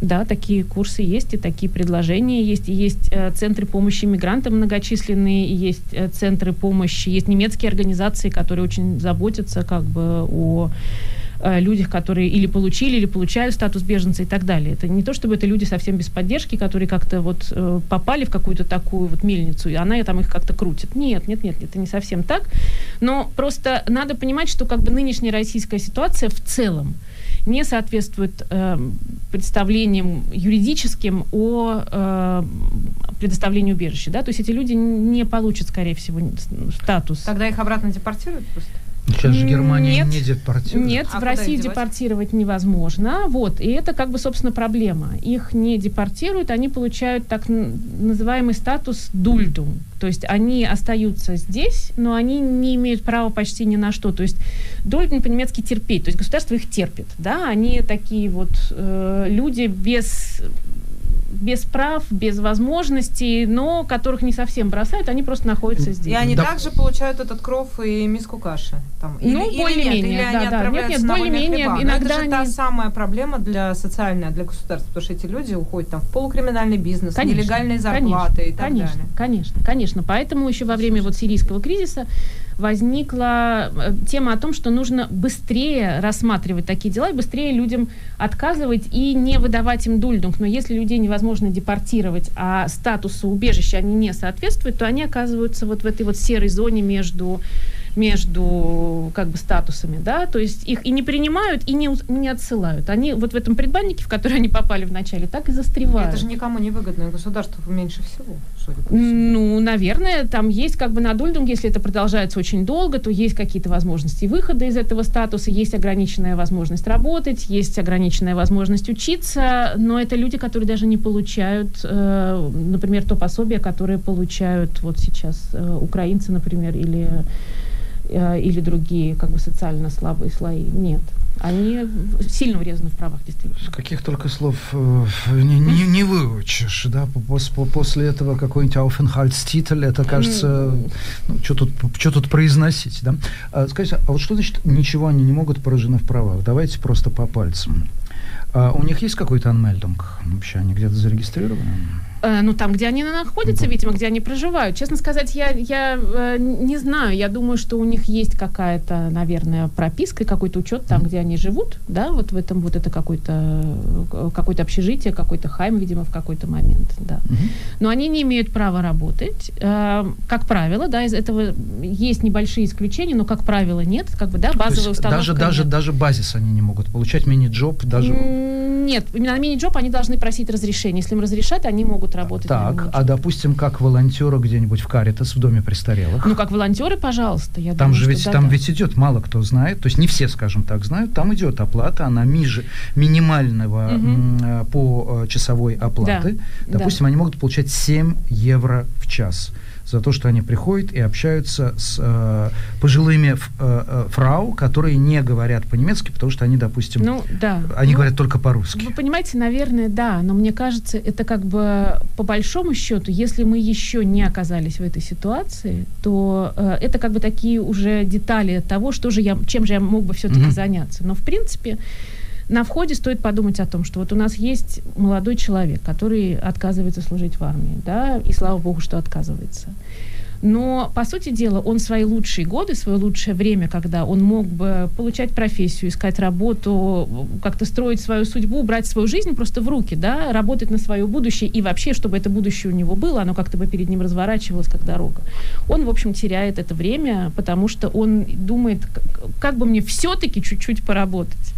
Да, такие курсы есть, и такие предложения есть. И есть э, центры помощи мигрантам многочисленные, и есть э, центры помощи, есть немецкие организации, которые очень заботятся как бы о э, людях, которые или получили, или получают статус беженца и так далее. Это не то, чтобы это люди совсем без поддержки, которые как-то вот э, попали в какую-то такую вот мельницу, и она там их как-то крутит. Нет, нет, нет, это не совсем так. Но просто надо понимать, что как бы нынешняя российская ситуация в целом не соответствует э, представлениям юридическим о э, предоставлении убежища. Да? То есть эти люди не получат, скорее всего, статус. Тогда их обратно депортируют просто? Сейчас же Германия Нет. не депортирует. Нет, А в девать? депортировать невозможно. Вот, и это как бы, собственно, проблема. Их не депортируют, они получают так называемый статус дульдум. То есть они остаются здесь, но они не имеют права почти ни на что. То есть дульдум по-немецки терпеть. То есть государство их терпит. Да? Они такие вот э, люди без без прав, без возможностей, но которых не совсем бросают, они просто находятся здесь. И они Да. также получают этот кров и миску каши. Там. Или, Ну, более-менее, нет, или да, они да. отправляются Нет, нет, более-менее, иногда это же та они- самая проблема для социальная, для государства, потому что эти люди уходят там в полукриминальный бизнес, Конечно, нелегальные конечно, зарплаты и так конечно, далее. Конечно, конечно. Поэтому еще во время вот сирийского кризиса возникла э, тема о том, что нужно быстрее рассматривать такие дела и быстрее людям отказывать и не выдавать им дульдунг. Но если людей невозможно депортировать, а статусу убежища они не соответствуют, то они оказываются вот в этой вот серой зоне между между как бы статусами, да, то есть их и не принимают, и не, не отсылают. Они вот в этом предбаннике, в который они попали в начале, так и застревают. Это же никому не выгодно, и государству меньше всего, судя по всему. Ну, наверное, там есть как бы на дульдунг, если это продолжается очень долго, то есть какие-то возможности выхода из этого статуса, есть ограниченная возможность работать, есть ограниченная возможность учиться, но это люди, которые даже не получают, э, например, то пособие, которое получают вот сейчас э, украинцы, например, или, э, или другие как бы социально слабые слои. Нет. Они сильно урезаны в правах, действительно. С каких только слов э, не, не, не выучишь, да, пос- по- после этого какой-нибудь Aufenthaltstitel, это кажется, ну, что тут, что тут произносить, да. А, скажите, а вот что значит ничего они не могут поражены в правах? Давайте просто по пальцам. А у них есть какой-то анмельдунг? Вообще они где-то зарегистрированы? Э, ну, там, где они находятся, видимо, где они проживают. Честно сказать, я, я э, не знаю. Я думаю, что у них есть какая-то, наверное, прописка какой-то учет там, где они живут, да, вот в этом вот это какое-то э, какое-то общежитие, какой-то хайм, видимо, в какой-то момент, да. Но они не имеют права работать. Как правило, да, из этого есть небольшие исключения, но, как правило, нет. Как бы, да, базовая установка даже, даже, нет. даже базис они не могут получать, мини-джоб, даже... Нет, именно на мини-джоб они должны просить разрешения. Если им разрешат, они могут работать Так, а допустим, как волонтеры где-нибудь в Каритас в доме престарелых? Ну, как волонтеры, пожалуйста. Я Там думаю, же ведь да, там да. ведь идет мало кто знает, то есть не все, скажем так, знают. Там идет оплата, она ниже минимального э, по э, часовой оплаты. Да, Допустим, они могут получать 7 евро в час за то, что они приходят и общаются с э, пожилыми э, э, фрау, которые не говорят по-немецки, потому что они, допустим, Ну, да. они Ну, говорят только по-русски. Вы понимаете, наверное, да, но мне кажется, это как бы по большому счету, если мы еще не оказались в этой ситуации, то э, это как бы такие уже детали того, что же я, чем же я мог бы все-таки Мгм. заняться. Но в принципе на входе стоит подумать о том, что вот у нас есть молодой человек, который отказывается служить в армии, да, и слава богу, что отказывается. Но, по сути дела, он свои лучшие годы, свое лучшее время, когда он мог бы получать профессию, искать работу, как-то строить свою судьбу, брать свою жизнь просто в руки, да, работать на свое будущее, и вообще, чтобы это будущее у него было, оно как-то бы перед ним разворачивалось, как дорога. Он, в общем, теряет это время, потому что он думает, как, бы мне все-таки чуть-чуть поработать.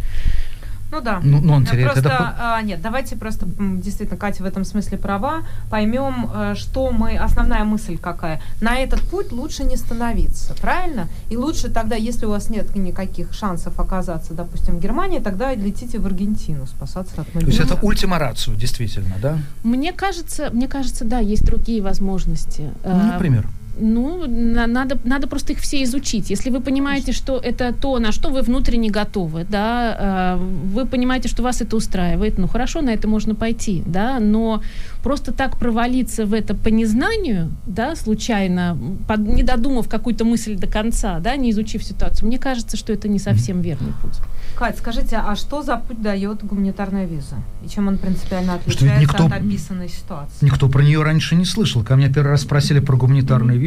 Ну да. Ну, ну, он Э, теряет просто, это... а, нет, давайте просто, действительно, Катя в этом смысле права, поймем, э, что мы, основная мысль какая. На этот путь лучше не становиться, правильно? И лучше тогда, если у вас нет никаких шансов оказаться, допустим, в Германии, тогда летите в Аргентину спасаться от То есть это ультима рацию, действительно, да? Мне кажется, мне кажется, да, есть другие возможности. Ну, например. Ну, на- надо, надо просто их все изучить. Если вы понимаете, что это то, на что вы внутренне готовы, да, э, вы понимаете, что вас это устраивает, ну хорошо, на это можно пойти, да, но просто так провалиться в это по незнанию, да, случайно, под- не додумав какую-то мысль до конца, да, не изучив ситуацию, мне кажется, что это не совсем верный путь. Кать, скажите, а что за путь дает гуманитарная виза? И чем он принципиально Что отличается никто- от описанной ситуации? Никто про нее раньше не слышал. Ко мне первый раз спросили про гуманитарную визу.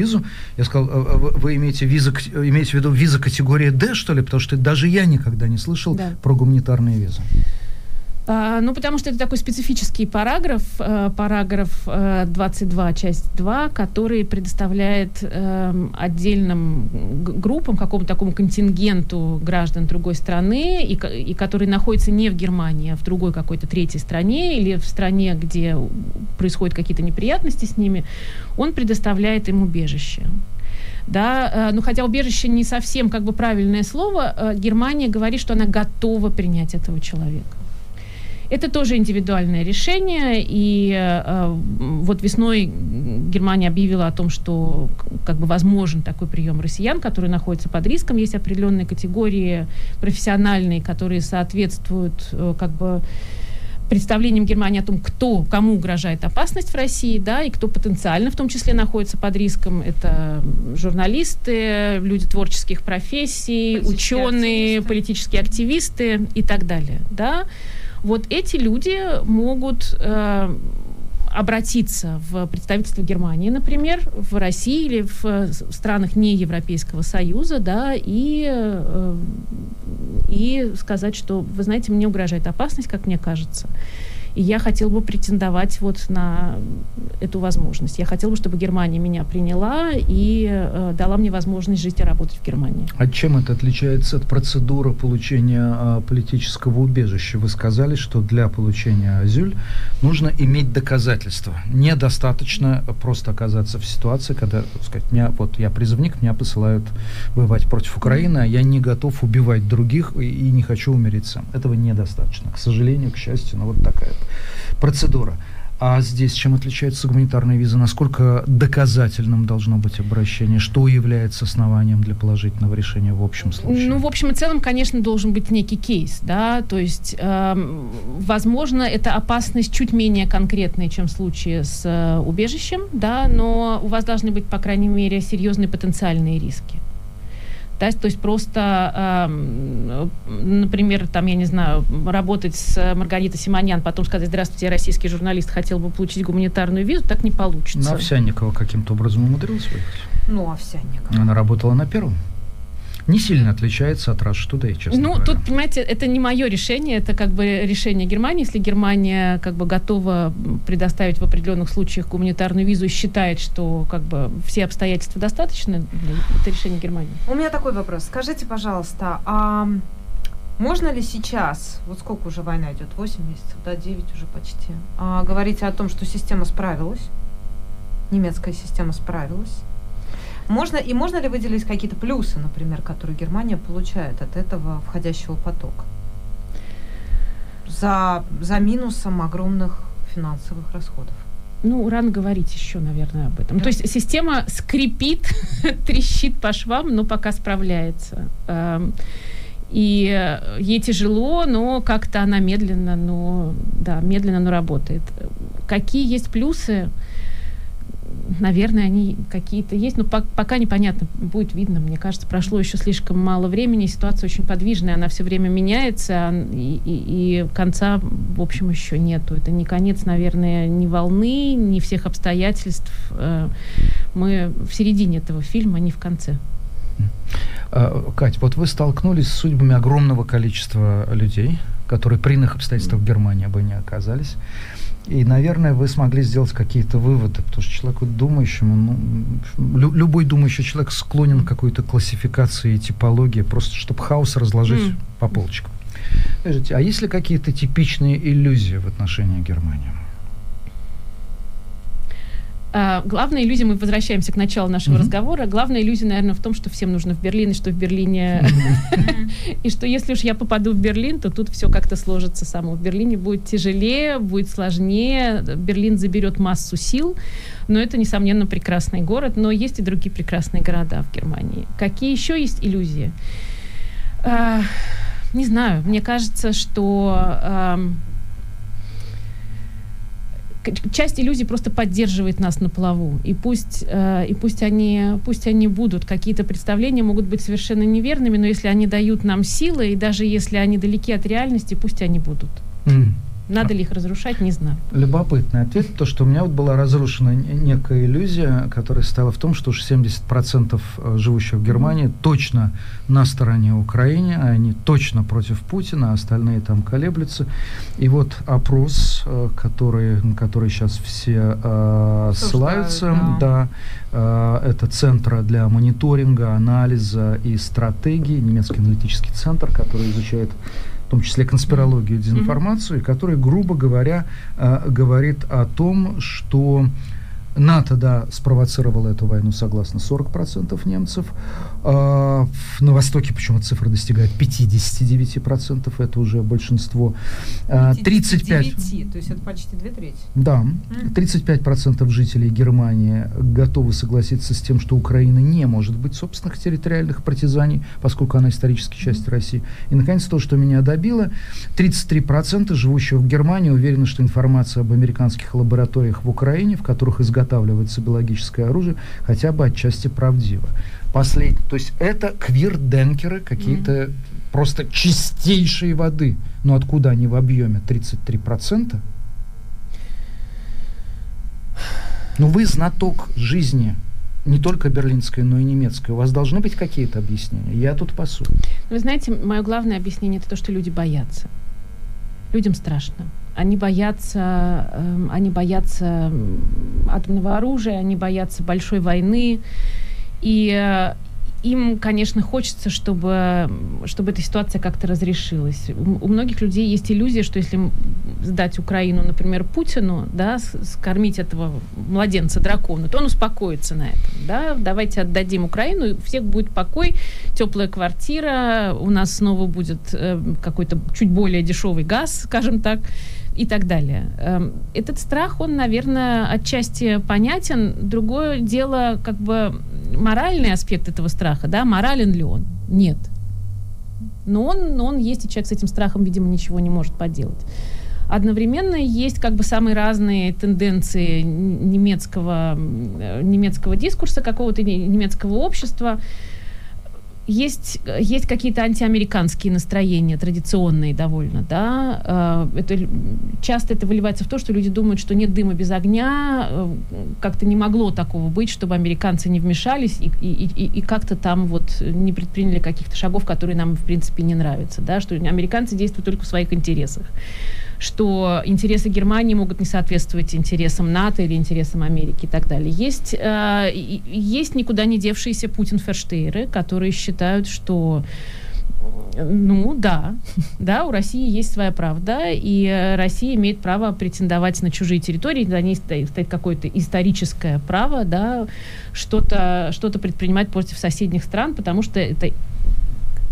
Я сказал, «А, а вы- имеете, виза, к- имеете в виду виза категории D, что ли? Потому что даже я никогда не слышал Да. про гуманитарные визы. А, ну, потому что это такой специфический параграф, э, параграф э, 22, часть 2, который предоставляет эм, отдельным группам, какому-то такому контингенту граждан другой страны, и, и который находится не в Германии, а в другой какой-то третьей стране или в стране, где происходят какие-то неприятности с ними, он предоставляет им убежище. Да, э, ну хотя убежище не совсем как бы правильное слово, э, Германия говорит, что она готова принять этого человека. Это тоже индивидуальное решение, и э, вот весной Германия объявила о том, что как бы возможен такой прием россиян, которые находятся под риском. Есть определенные категории профессиональные, которые соответствуют э, как бы представлением Германии о том, кто, кому угрожает опасность в России, да, и кто потенциально в том числе находится под риском. Это журналисты, люди творческих профессий, ученые, активисты. политические активисты и так далее, да. Вот эти люди могут э, обратиться в представительство Германии, например, в России или в странах не Европейского Союза, да, и, э, и сказать, что, вы знаете, мне угрожает опасность, как мне кажется. И я хотел бы претендовать вот на эту возможность. Я хотел бы, чтобы Германия меня приняла и э, дала мне возможность жить и работать в Германии. А чем это отличается от процедуры получения э, политического убежища? Вы сказали, что для получения азюль нужно иметь доказательства. Недостаточно просто оказаться в ситуации, когда, так сказать, меня, вот я призывник, меня посылают воевать против Украины, а я не готов убивать других и, и не хочу умереть сам. Этого недостаточно. К сожалению, к счастью, но вот такая процедура. А здесь чем отличается гуманитарная виза? Насколько доказательным должно быть обращение? Что является основанием для положительного решения в общем случае? Ну, в общем и целом, конечно, должен быть некий кейс, да, то есть, э, возможно, эта опасность чуть менее конкретная, чем в случае с э, убежищем, да, но у вас должны быть, по крайней мере, серьезные потенциальные риски. Да, то есть просто, э, например, там, я не знаю, работать с Маргаритой Симонян, потом сказать, здравствуйте, я российский журналист, хотел бы получить гуманитарную визу, так не получится. На Овсянникова каким-то образом умудрилась выехать? Ну, Овсянникова. Она работала на первом? Не сильно отличается от Rush Today, честно Ну, говоря. тут, понимаете, это не мое решение, это как бы решение Германии. Если Германия как бы готова предоставить в определенных случаях гуманитарную визу и считает, что как бы все обстоятельства достаточно, это решение Германии. У меня такой вопрос. Скажите, пожалуйста, а можно ли сейчас, вот сколько уже война идет, 8 месяцев, да, 9 уже почти, а, говорить о том, что система справилась, немецкая система справилась, можно, и можно ли выделить какие-то плюсы, например, которые Германия получает от этого входящего потока? За, за минусом огромных финансовых расходов. Ну, рано говорить еще, наверное, об этом. Да. То есть система скрипит, трещит по швам, но пока справляется. Эм, и ей тяжело, но как-то она медленно, но да, медленно, но работает. Какие есть плюсы? Наверное, они какие-то есть, но по- пока непонятно, будет видно. Мне кажется, прошло еще слишком мало времени, ситуация очень подвижная, она все время меняется, а, и, и, и конца, в общем, еще нету. Это не конец, наверное, ни волны, ни всех обстоятельств. Э, мы в середине этого фильма, а не в конце. А, Кать, вот вы столкнулись с судьбами огромного количества людей, которые при иных обстоятельствах в Германии бы не оказались. И, наверное, вы смогли сделать какие-то выводы, потому что человеку думающему, ну, лю- любой думающий человек склонен к какой-то классификации, типологии, просто чтобы хаос разложить mm. по полочкам. Скажите, а есть ли какие-то типичные иллюзии в отношении Германии? Uh, главная иллюзия, мы возвращаемся к началу нашего mm-hmm. разговора, главная иллюзия, наверное, в том, что всем нужно в Берлин, и что в Берлине... И что если уж я попаду в Берлин, то тут все как-то сложится само. В Берлине будет тяжелее, будет сложнее, Берлин заберет массу сил, но это, несомненно, прекрасный город, но есть и другие прекрасные города в Германии. Какие еще есть иллюзии? Uh, не знаю, мне кажется, что часть иллюзий просто поддерживает нас на плаву. И пусть, э, и пусть, они, пусть они будут, какие-то представления могут быть совершенно неверными, но если они дают нам силы, и даже если они далеки от реальности, пусть они будут. Mm. Надо ли их разрушать, не знаю. Любопытный ответ. То, что у меня вот была разрушена некая иллюзия, которая состояла в том, что уж 70% э, живущих в Германии точно на стороне Украины, а они точно против Путина, а остальные там колеблются. И вот опрос, э, который, на который сейчас все э, ссылаются, да, да э, это Центр для мониторинга, анализа и стратегии, немецкий аналитический центр, который изучает в том числе конспирологию и дезинформацию, mm-hmm. который, грубо говоря, э, говорит о том, что НАТО, да, спровоцировало эту войну, согласно 40% немцев. А, на Востоке почему цифра достигает 59%, это уже большинство. 35... А, то есть это почти две трети. Да, 35% жителей Германии готовы согласиться с тем, что Украина не может быть собственных территориальных партизаний, поскольку она исторически часть России. И, наконец, то, что меня добило, 33% живущих в Германии уверены, что информация об американских лабораториях в Украине, в которых изготавливается биологическое оружие, хотя бы отчасти правдива. Послед... То есть это квир-денкеры какие-то mm-hmm. просто чистейшей воды. Но откуда они в объеме 33%? Ну вы знаток жизни не только берлинской, но и немецкой. У вас должны быть какие-то объяснения. Я тут пасу. Вы знаете, мое главное объяснение это то, что люди боятся. Людям страшно. Они боятся, э, они боятся атомного оружия, они боятся большой войны. И э, им, конечно, хочется, чтобы, чтобы эта ситуация как-то разрешилась. У, многих людей есть иллюзия, что если сдать Украину, например, Путину, да, скормить этого младенца дракона, то он успокоится на этом. Да? Давайте отдадим Украину, и у всех будет покой, теплая квартира, у нас снова будет э, какой-то чуть более дешевый газ, скажем так и так далее. Эм, этот страх, он, наверное, отчасти понятен. Другое дело, как бы моральный аспект этого страха, да, морален ли он? Нет. Но он, он есть, и человек с этим страхом, видимо, ничего не может поделать. Одновременно есть как бы самые разные тенденции немецкого, немецкого дискурса, какого-то немецкого общества есть, есть какие-то антиамериканские настроения, традиционные довольно, да. Э, это, часто это выливается в то, что люди думают, что нет дыма без огня, э, как-то не могло такого быть, чтобы американцы не вмешались и, и, и, и как-то там вот не предприняли каких-то шагов, которые нам, в принципе, не нравятся, да, что американцы действуют только в своих интересах что интересы Германии могут не соответствовать интересам НАТО или интересам Америки и так далее. Есть, э, есть никуда не девшиеся Путин-ферштейры, которые считают, что ну да, да, у России есть своя правда, и Россия имеет право претендовать на чужие территории, за ней стоит, стоит какое-то историческое право, да, что-то что предпринимать против соседних стран, потому что это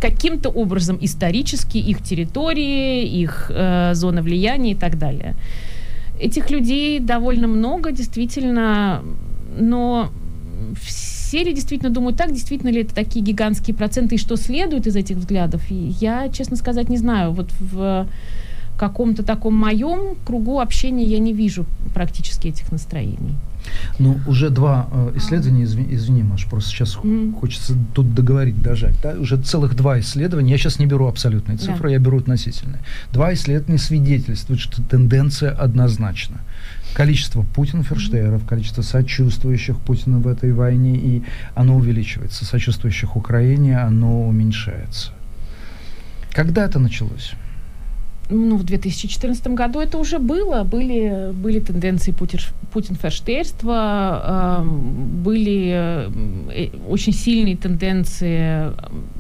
каким-то образом исторически их территории, их э, зона влияния и так далее. Этих людей довольно много, действительно, но все ли действительно думают так, действительно ли это такие гигантские проценты, и что следует из этих взглядов, я, честно сказать, не знаю. Вот в каком-то таком моем кругу общения я не вижу практически этих настроений. Ну, уже два э, исследования, извини, извини, Маш, просто сейчас mm. хочется тут договорить, дожать. Да? Уже целых два исследования, я сейчас не беру абсолютные цифры, yeah. я беру относительные. Два исследования свидетельствуют, что тенденция однозначна. Количество Путин-ферштейров, количество сочувствующих Путину в этой войне, и оно увеличивается. Сочувствующих Украине, оно уменьшается. Когда это началось? Ну, в 2014 году это уже было. Были, были тенденции путин, путинферштейрства, э, были очень сильные тенденции,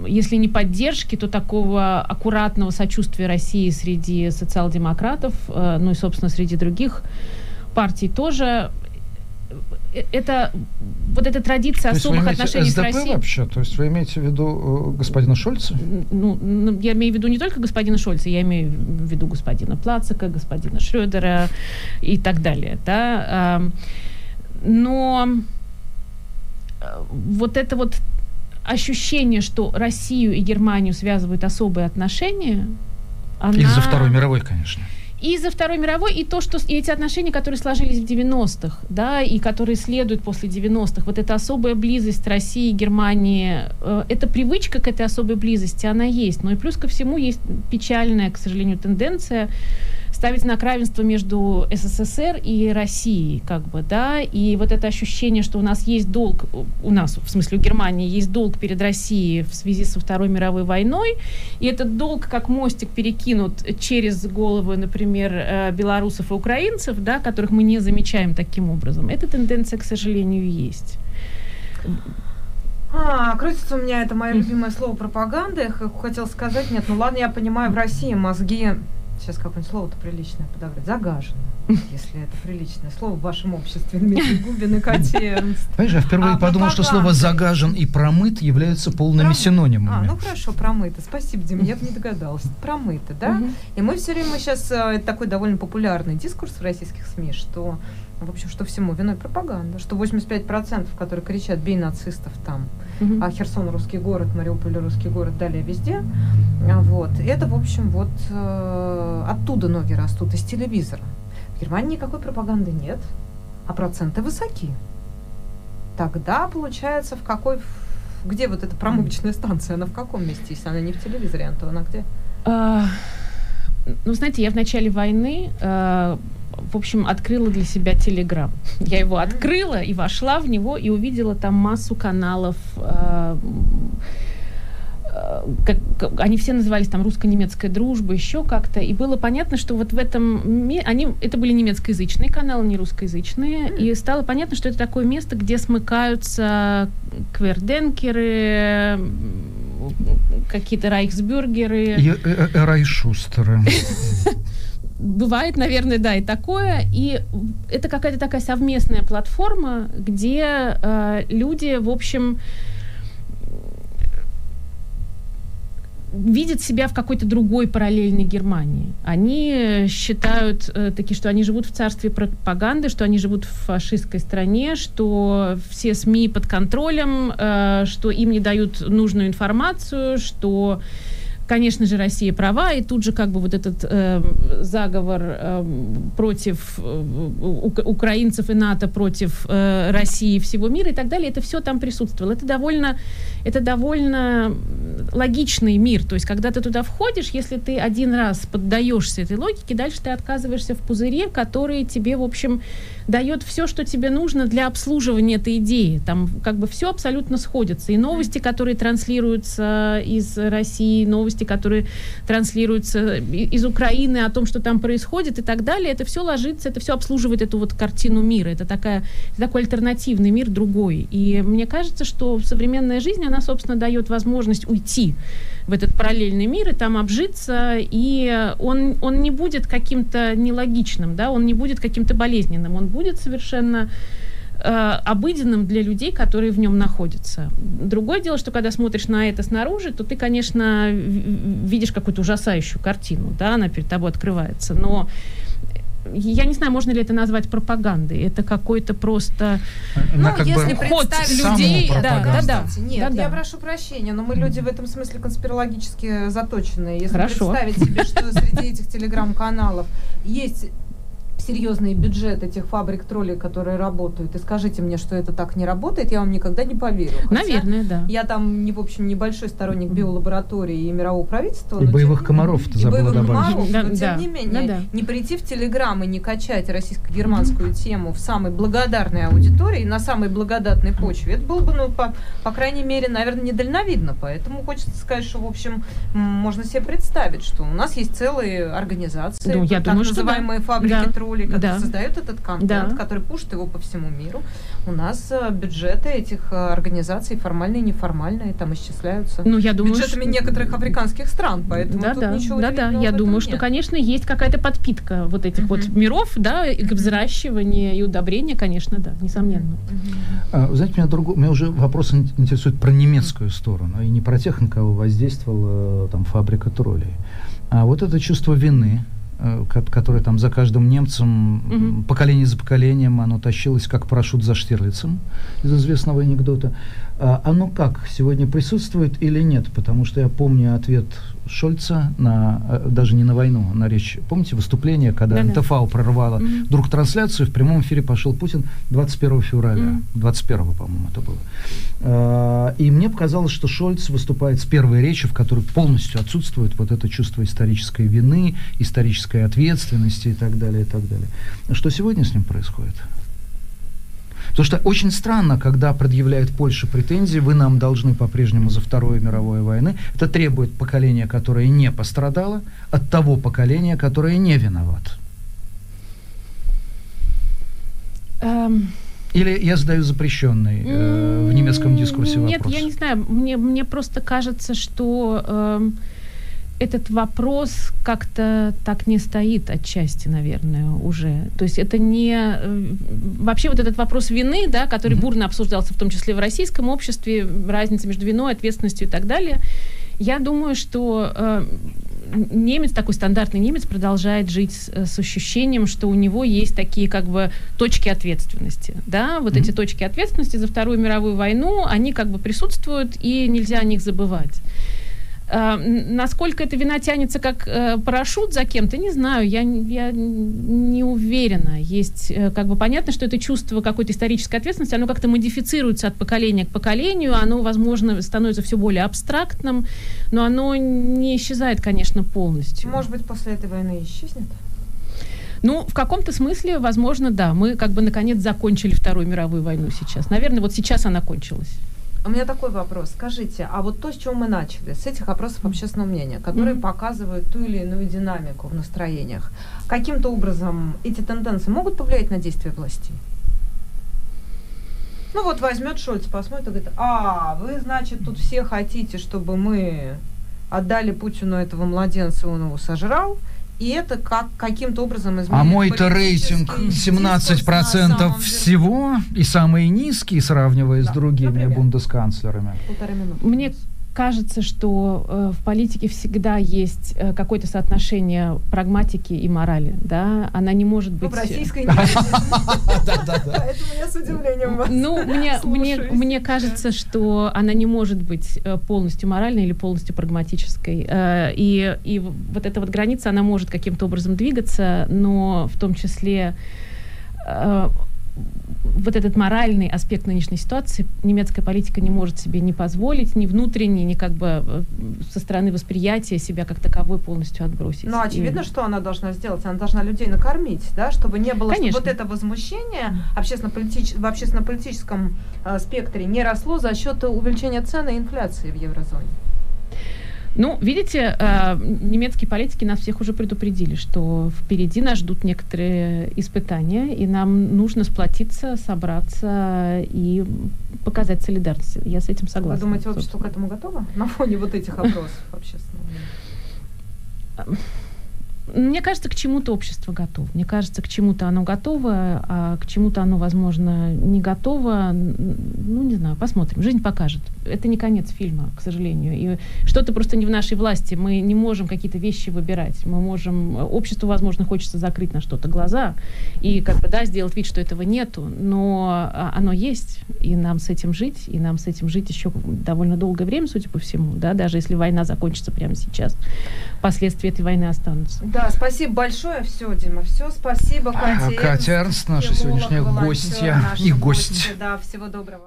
если не поддержки, то такого аккуратного сочувствия России среди социал-демократов, э, ну и, собственно, среди других партий тоже. Э, это вот эта традиция то особых отношений СДП с Россией. вообще? То есть вы имеете в виду э, господина Шольца? Ну, ну, я имею в виду не только господина Шольца, я имею в виду господина Плацика, господина Шрёдера и так далее. Да? Но э, вот это вот ощущение, что Россию и Германию связывают особые отношения, она... Из-за Второй мировой, конечно и за Второй мировой, и то, что и эти отношения, которые сложились в 90-х, да, и которые следуют после 90-х, вот эта особая близость России, Германии, э, эта привычка к этой особой близости, она есть. Но и плюс ко всему есть печальная, к сожалению, тенденция ставить знак равенства между СССР и Россией, как бы, да, и вот это ощущение, что у нас есть долг, у нас, в смысле у Германии, есть долг перед Россией в связи со Второй мировой войной, и этот долг как мостик перекинут через головы, например, э, белорусов и украинцев, да, которых мы не замечаем таким образом. Эта тенденция, к сожалению, есть. А, крутится у меня это мое любимое слово пропаганда. Я хотела сказать, нет, ну ладно, я понимаю, в России мозги сейчас какое-нибудь слово-то приличное подобрать, загажено. если это приличное слово в вашем обществе, Дмитрий Губин и. Понимаешь, я впервые А, подумал, что слово. «загажен» и «промыт» являются полными Пром- синонимами. А, ну хорошо, промыто. Спасибо, Дима, я бы не догадалась. Промыто, да? Мгм. И мы все время сейчас, это такой довольно популярный дискурс в российских СМИ, что, в общем, что всему виной пропаганда, что 85%, которые кричат «бей нацистов» там, А Херсон русский город, Мариуполь русский город, далее везде. А, Вот. Это, в общем, вот э, оттуда ноги растут, из телевизора. В Германии никакой пропаганды нет, а проценты высоки. Тогда, получается, в какой... Где вот эта промывочная станция? Она в каком месте, если она не в телевизоре, Антон, она где? А, Ну, знаете, я в начале войны, э, в общем, открыла для себя Телеграм. Я его открыла и вошла в него и увидела там массу каналов. э, э, как, как- они все назывались там русско-немецкая дружба, еще как-то. И было понятно, что вот в этом ми- они это были немецкоязычные каналы, не русскоязычные. И стало понятно, что это такое место, где смыкаются кверденкеры, какие-то райхсбюргеры. Э, э, Райшустеры. Бывает, наверное, да, и такое. И это какая-то такая совместная платформа, где э, люди, в общем, видят себя в какой-то другой параллельной Германии. Они считают э, таки, что они живут в царстве пропаганды, что они живут в фашистской стране, что все СМИ под контролем, э, что им не дают нужную информацию, что конечно же, Россия права, и тут же как бы вот этот э, заговор э, против э, ук- украинцев и НАТО против э, России всего мира и так далее, это все там присутствовало. Это довольно, это довольно логичный мир. То есть, когда ты туда входишь, если ты один раз поддаешься этой логике, дальше ты отказываешься в пузыре, который тебе, в общем, дает все, что тебе нужно для обслуживания этой идеи. Там как бы все абсолютно сходится. И новости, которые транслируются из России, новости, которые транслируются из Украины о том, что там происходит и так далее, это все ложится, это все обслуживает эту вот картину мира. Это, такая, такой альтернативный мир, другой. И мне кажется, что современная жизнь, она, собственно, дает возможность уйти в этот параллельный мир и там обжиться, и он, он не будет каким-то нелогичным, да, он не будет каким-то болезненным, он будет совершенно э, обыденным для людей, которые в нем находятся. Другое дело, что когда смотришь на это снаружи, то ты, конечно, видишь какую-то ужасающую картину, да, она перед тобой открывается, но я не знаю, можно ли это назвать пропагандой. Это какой-то просто Она ну, как бы если ход представить людей, да, да, да. Нет, Да-да. я прошу прощения, но мы люди в этом смысле конспирологически заточенные. Если Хорошо. представить себе, что среди этих телеграм-каналов есть серьезный бюджет этих фабрик троллей, которые работают, и скажите мне, что это так не работает, я вам никогда не поверю. Хотя Наверное, да. Я там, не, в общем, небольшой сторонник биолаборатории и мирового правительства. И но боевых тем- комаров ты забыла боевых добавить. комаров, Да, но тем да. не менее, Да-да. не прийти в Телеграм и не качать российско-германскую тему в самой благодарной аудитории, на самой благодатной почве, это было бы, ну, по, по крайней мере, наверное, недальновидно. Поэтому хочется сказать, что, в общем, можно себе представить, что у нас есть целые организации, Ну, я так думаю, что да. называемые фабрики Да. троллей, которые Да. создают этот контент, Да. которые пушат его по всему миру. У нас э, бюджеты этих э, организаций, формальные и неформальные, там исчисляются Ну, я думаю, бюджетами что- некоторых африканских стран, поэтому да, тут да, ничего да, да. Я думаю, что, нет. конечно, есть какая-то подпитка вот этих вот Мгм. миров, да, и к взращиванию и удобрения, конечно, да, несомненно. А, Вы знаете, меня, друго- меня уже вопрос ин- интересует про немецкую сторону, и не про тех, на кого воздействовала э, там фабрика троллей. А вот это чувство вины, которое там за каждым немцем, Мгм. поколение за поколением, оно тащилось как парашют за Штирлицем из известного анекдота. А Оно как, сегодня присутствует или нет? Потому что я помню ответ Шольца на, э, даже не на войну, на речь. Помните выступление, когда Да-да. НТФА прорвало Мгм. вдруг трансляцию, в прямом эфире пошел Путин 21 февраля. Мгм. 21 по-моему, это было. А, И мне показалось, что Шольц выступает с первой речи, в которой полностью отсутствует вот это чувство исторической вины, исторической ответственности и так далее, и так далее. Что сегодня с ним происходит? Потому что очень странно, когда предъявляет Польша претензии, вы нам должны по-прежнему за Вторую мировую войну. Это требует поколения, которое не пострадало, от того поколения, которое не виноват. Эм, Или я задаю запрещенный э, в немецком дискурсе Нет, вопрос? я не знаю. Мне, мне просто кажется, что эм, этот вопрос как-то так не стоит отчасти, наверное, уже. То есть это не... Э, вообще вот этот вопрос вины, да, который mm-hmm. бурно обсуждался, в том числе в российском обществе, разница между виной, ответственностью и так далее, я думаю, что э, немец, такой стандартный немец, продолжает жить с, э, с ощущением, что у него есть такие как бы точки ответственности. Да? Вот mm-hmm. эти точки ответственности за Вторую мировую войну, они как бы присутствуют, и нельзя о них забывать. Э, насколько эта вина тянется как э, парашют за кем-то, не знаю, я, я не уверена. Есть, э, как бы понятно, что это чувство какой-то исторической ответственности, оно как-то модифицируется от поколения к поколению, оно, возможно, становится все более абстрактным, но оно не исчезает, конечно, полностью. Может быть, после этой войны исчезнет? Ну, в каком-то смысле, возможно, да. Мы как бы наконец закончили Вторую мировую войну сейчас. Наверное, вот сейчас она кончилась. У меня такой вопрос. Скажите, а вот то, с чего мы начали, с этих опросов общественного мнения, которые mm-hmm. показывают ту или иную динамику в настроениях, каким-то образом эти тенденции могут повлиять на действия властей? Ну вот возьмет Шольц, посмотрит и говорит, а, вы, значит, тут все хотите, чтобы мы отдали Путину этого младенца, он его сожрал, и это как, каким-то образом изменяет А мой-то рейтинг 17% всего и самый низкий, сравнивая да, с другими например. бундесканцлерами. Мне кажется, что э, в политике всегда есть э, какое-то соотношение прагматики и морали, да, она не может быть... Ну, в российской Поэтому я с удивлением вас Ну, мне, мне, мне кажется, что она не может быть э, полностью моральной или полностью прагматической. Э, и, и вот эта вот граница, она может каким-то образом двигаться, но в том числе э, вот этот моральный аспект нынешней ситуации немецкая политика не может себе не позволить, ни внутренне, ни как бы э, со стороны восприятия себя как таковой полностью отбросить. Ну, очевидно, И... что она должна сделать. Она должна людей накормить, да, чтобы не было Конечно. вот это возмущение общественно-политич... в общественно-политическом э, спектре не росло за счет увеличения цены и инфляции в еврозоне. Ну, видите, э, немецкие политики нас всех уже предупредили, что впереди нас ждут некоторые испытания, и нам нужно сплотиться, собраться и показать солидарность. Я с этим согласна. Вы думаете, общество к этому готово на фоне вот этих опросов общественного? Мне кажется, к чему-то общество готово. Мне кажется, к чему-то оно готово, а к чему-то оно, возможно, не готово. Ну, не знаю, посмотрим. Жизнь покажет. Это не конец фильма, к сожалению. И что-то просто не в нашей власти. Мы не можем какие-то вещи выбирать. Мы можем... Обществу, возможно, хочется закрыть на что-то глаза и как бы, да, сделать вид, что этого нету. Но а, оно есть, и нам с этим жить, и нам с этим жить еще довольно долгое время, судя по всему, да, даже если война закончится прямо сейчас. Последствия этой войны останутся. Да, спасибо большое. Все, Дима, все. Спасибо, Катя. Катя Эрнст, наша сегодняшняя гостья и гость. Да, всего доброго.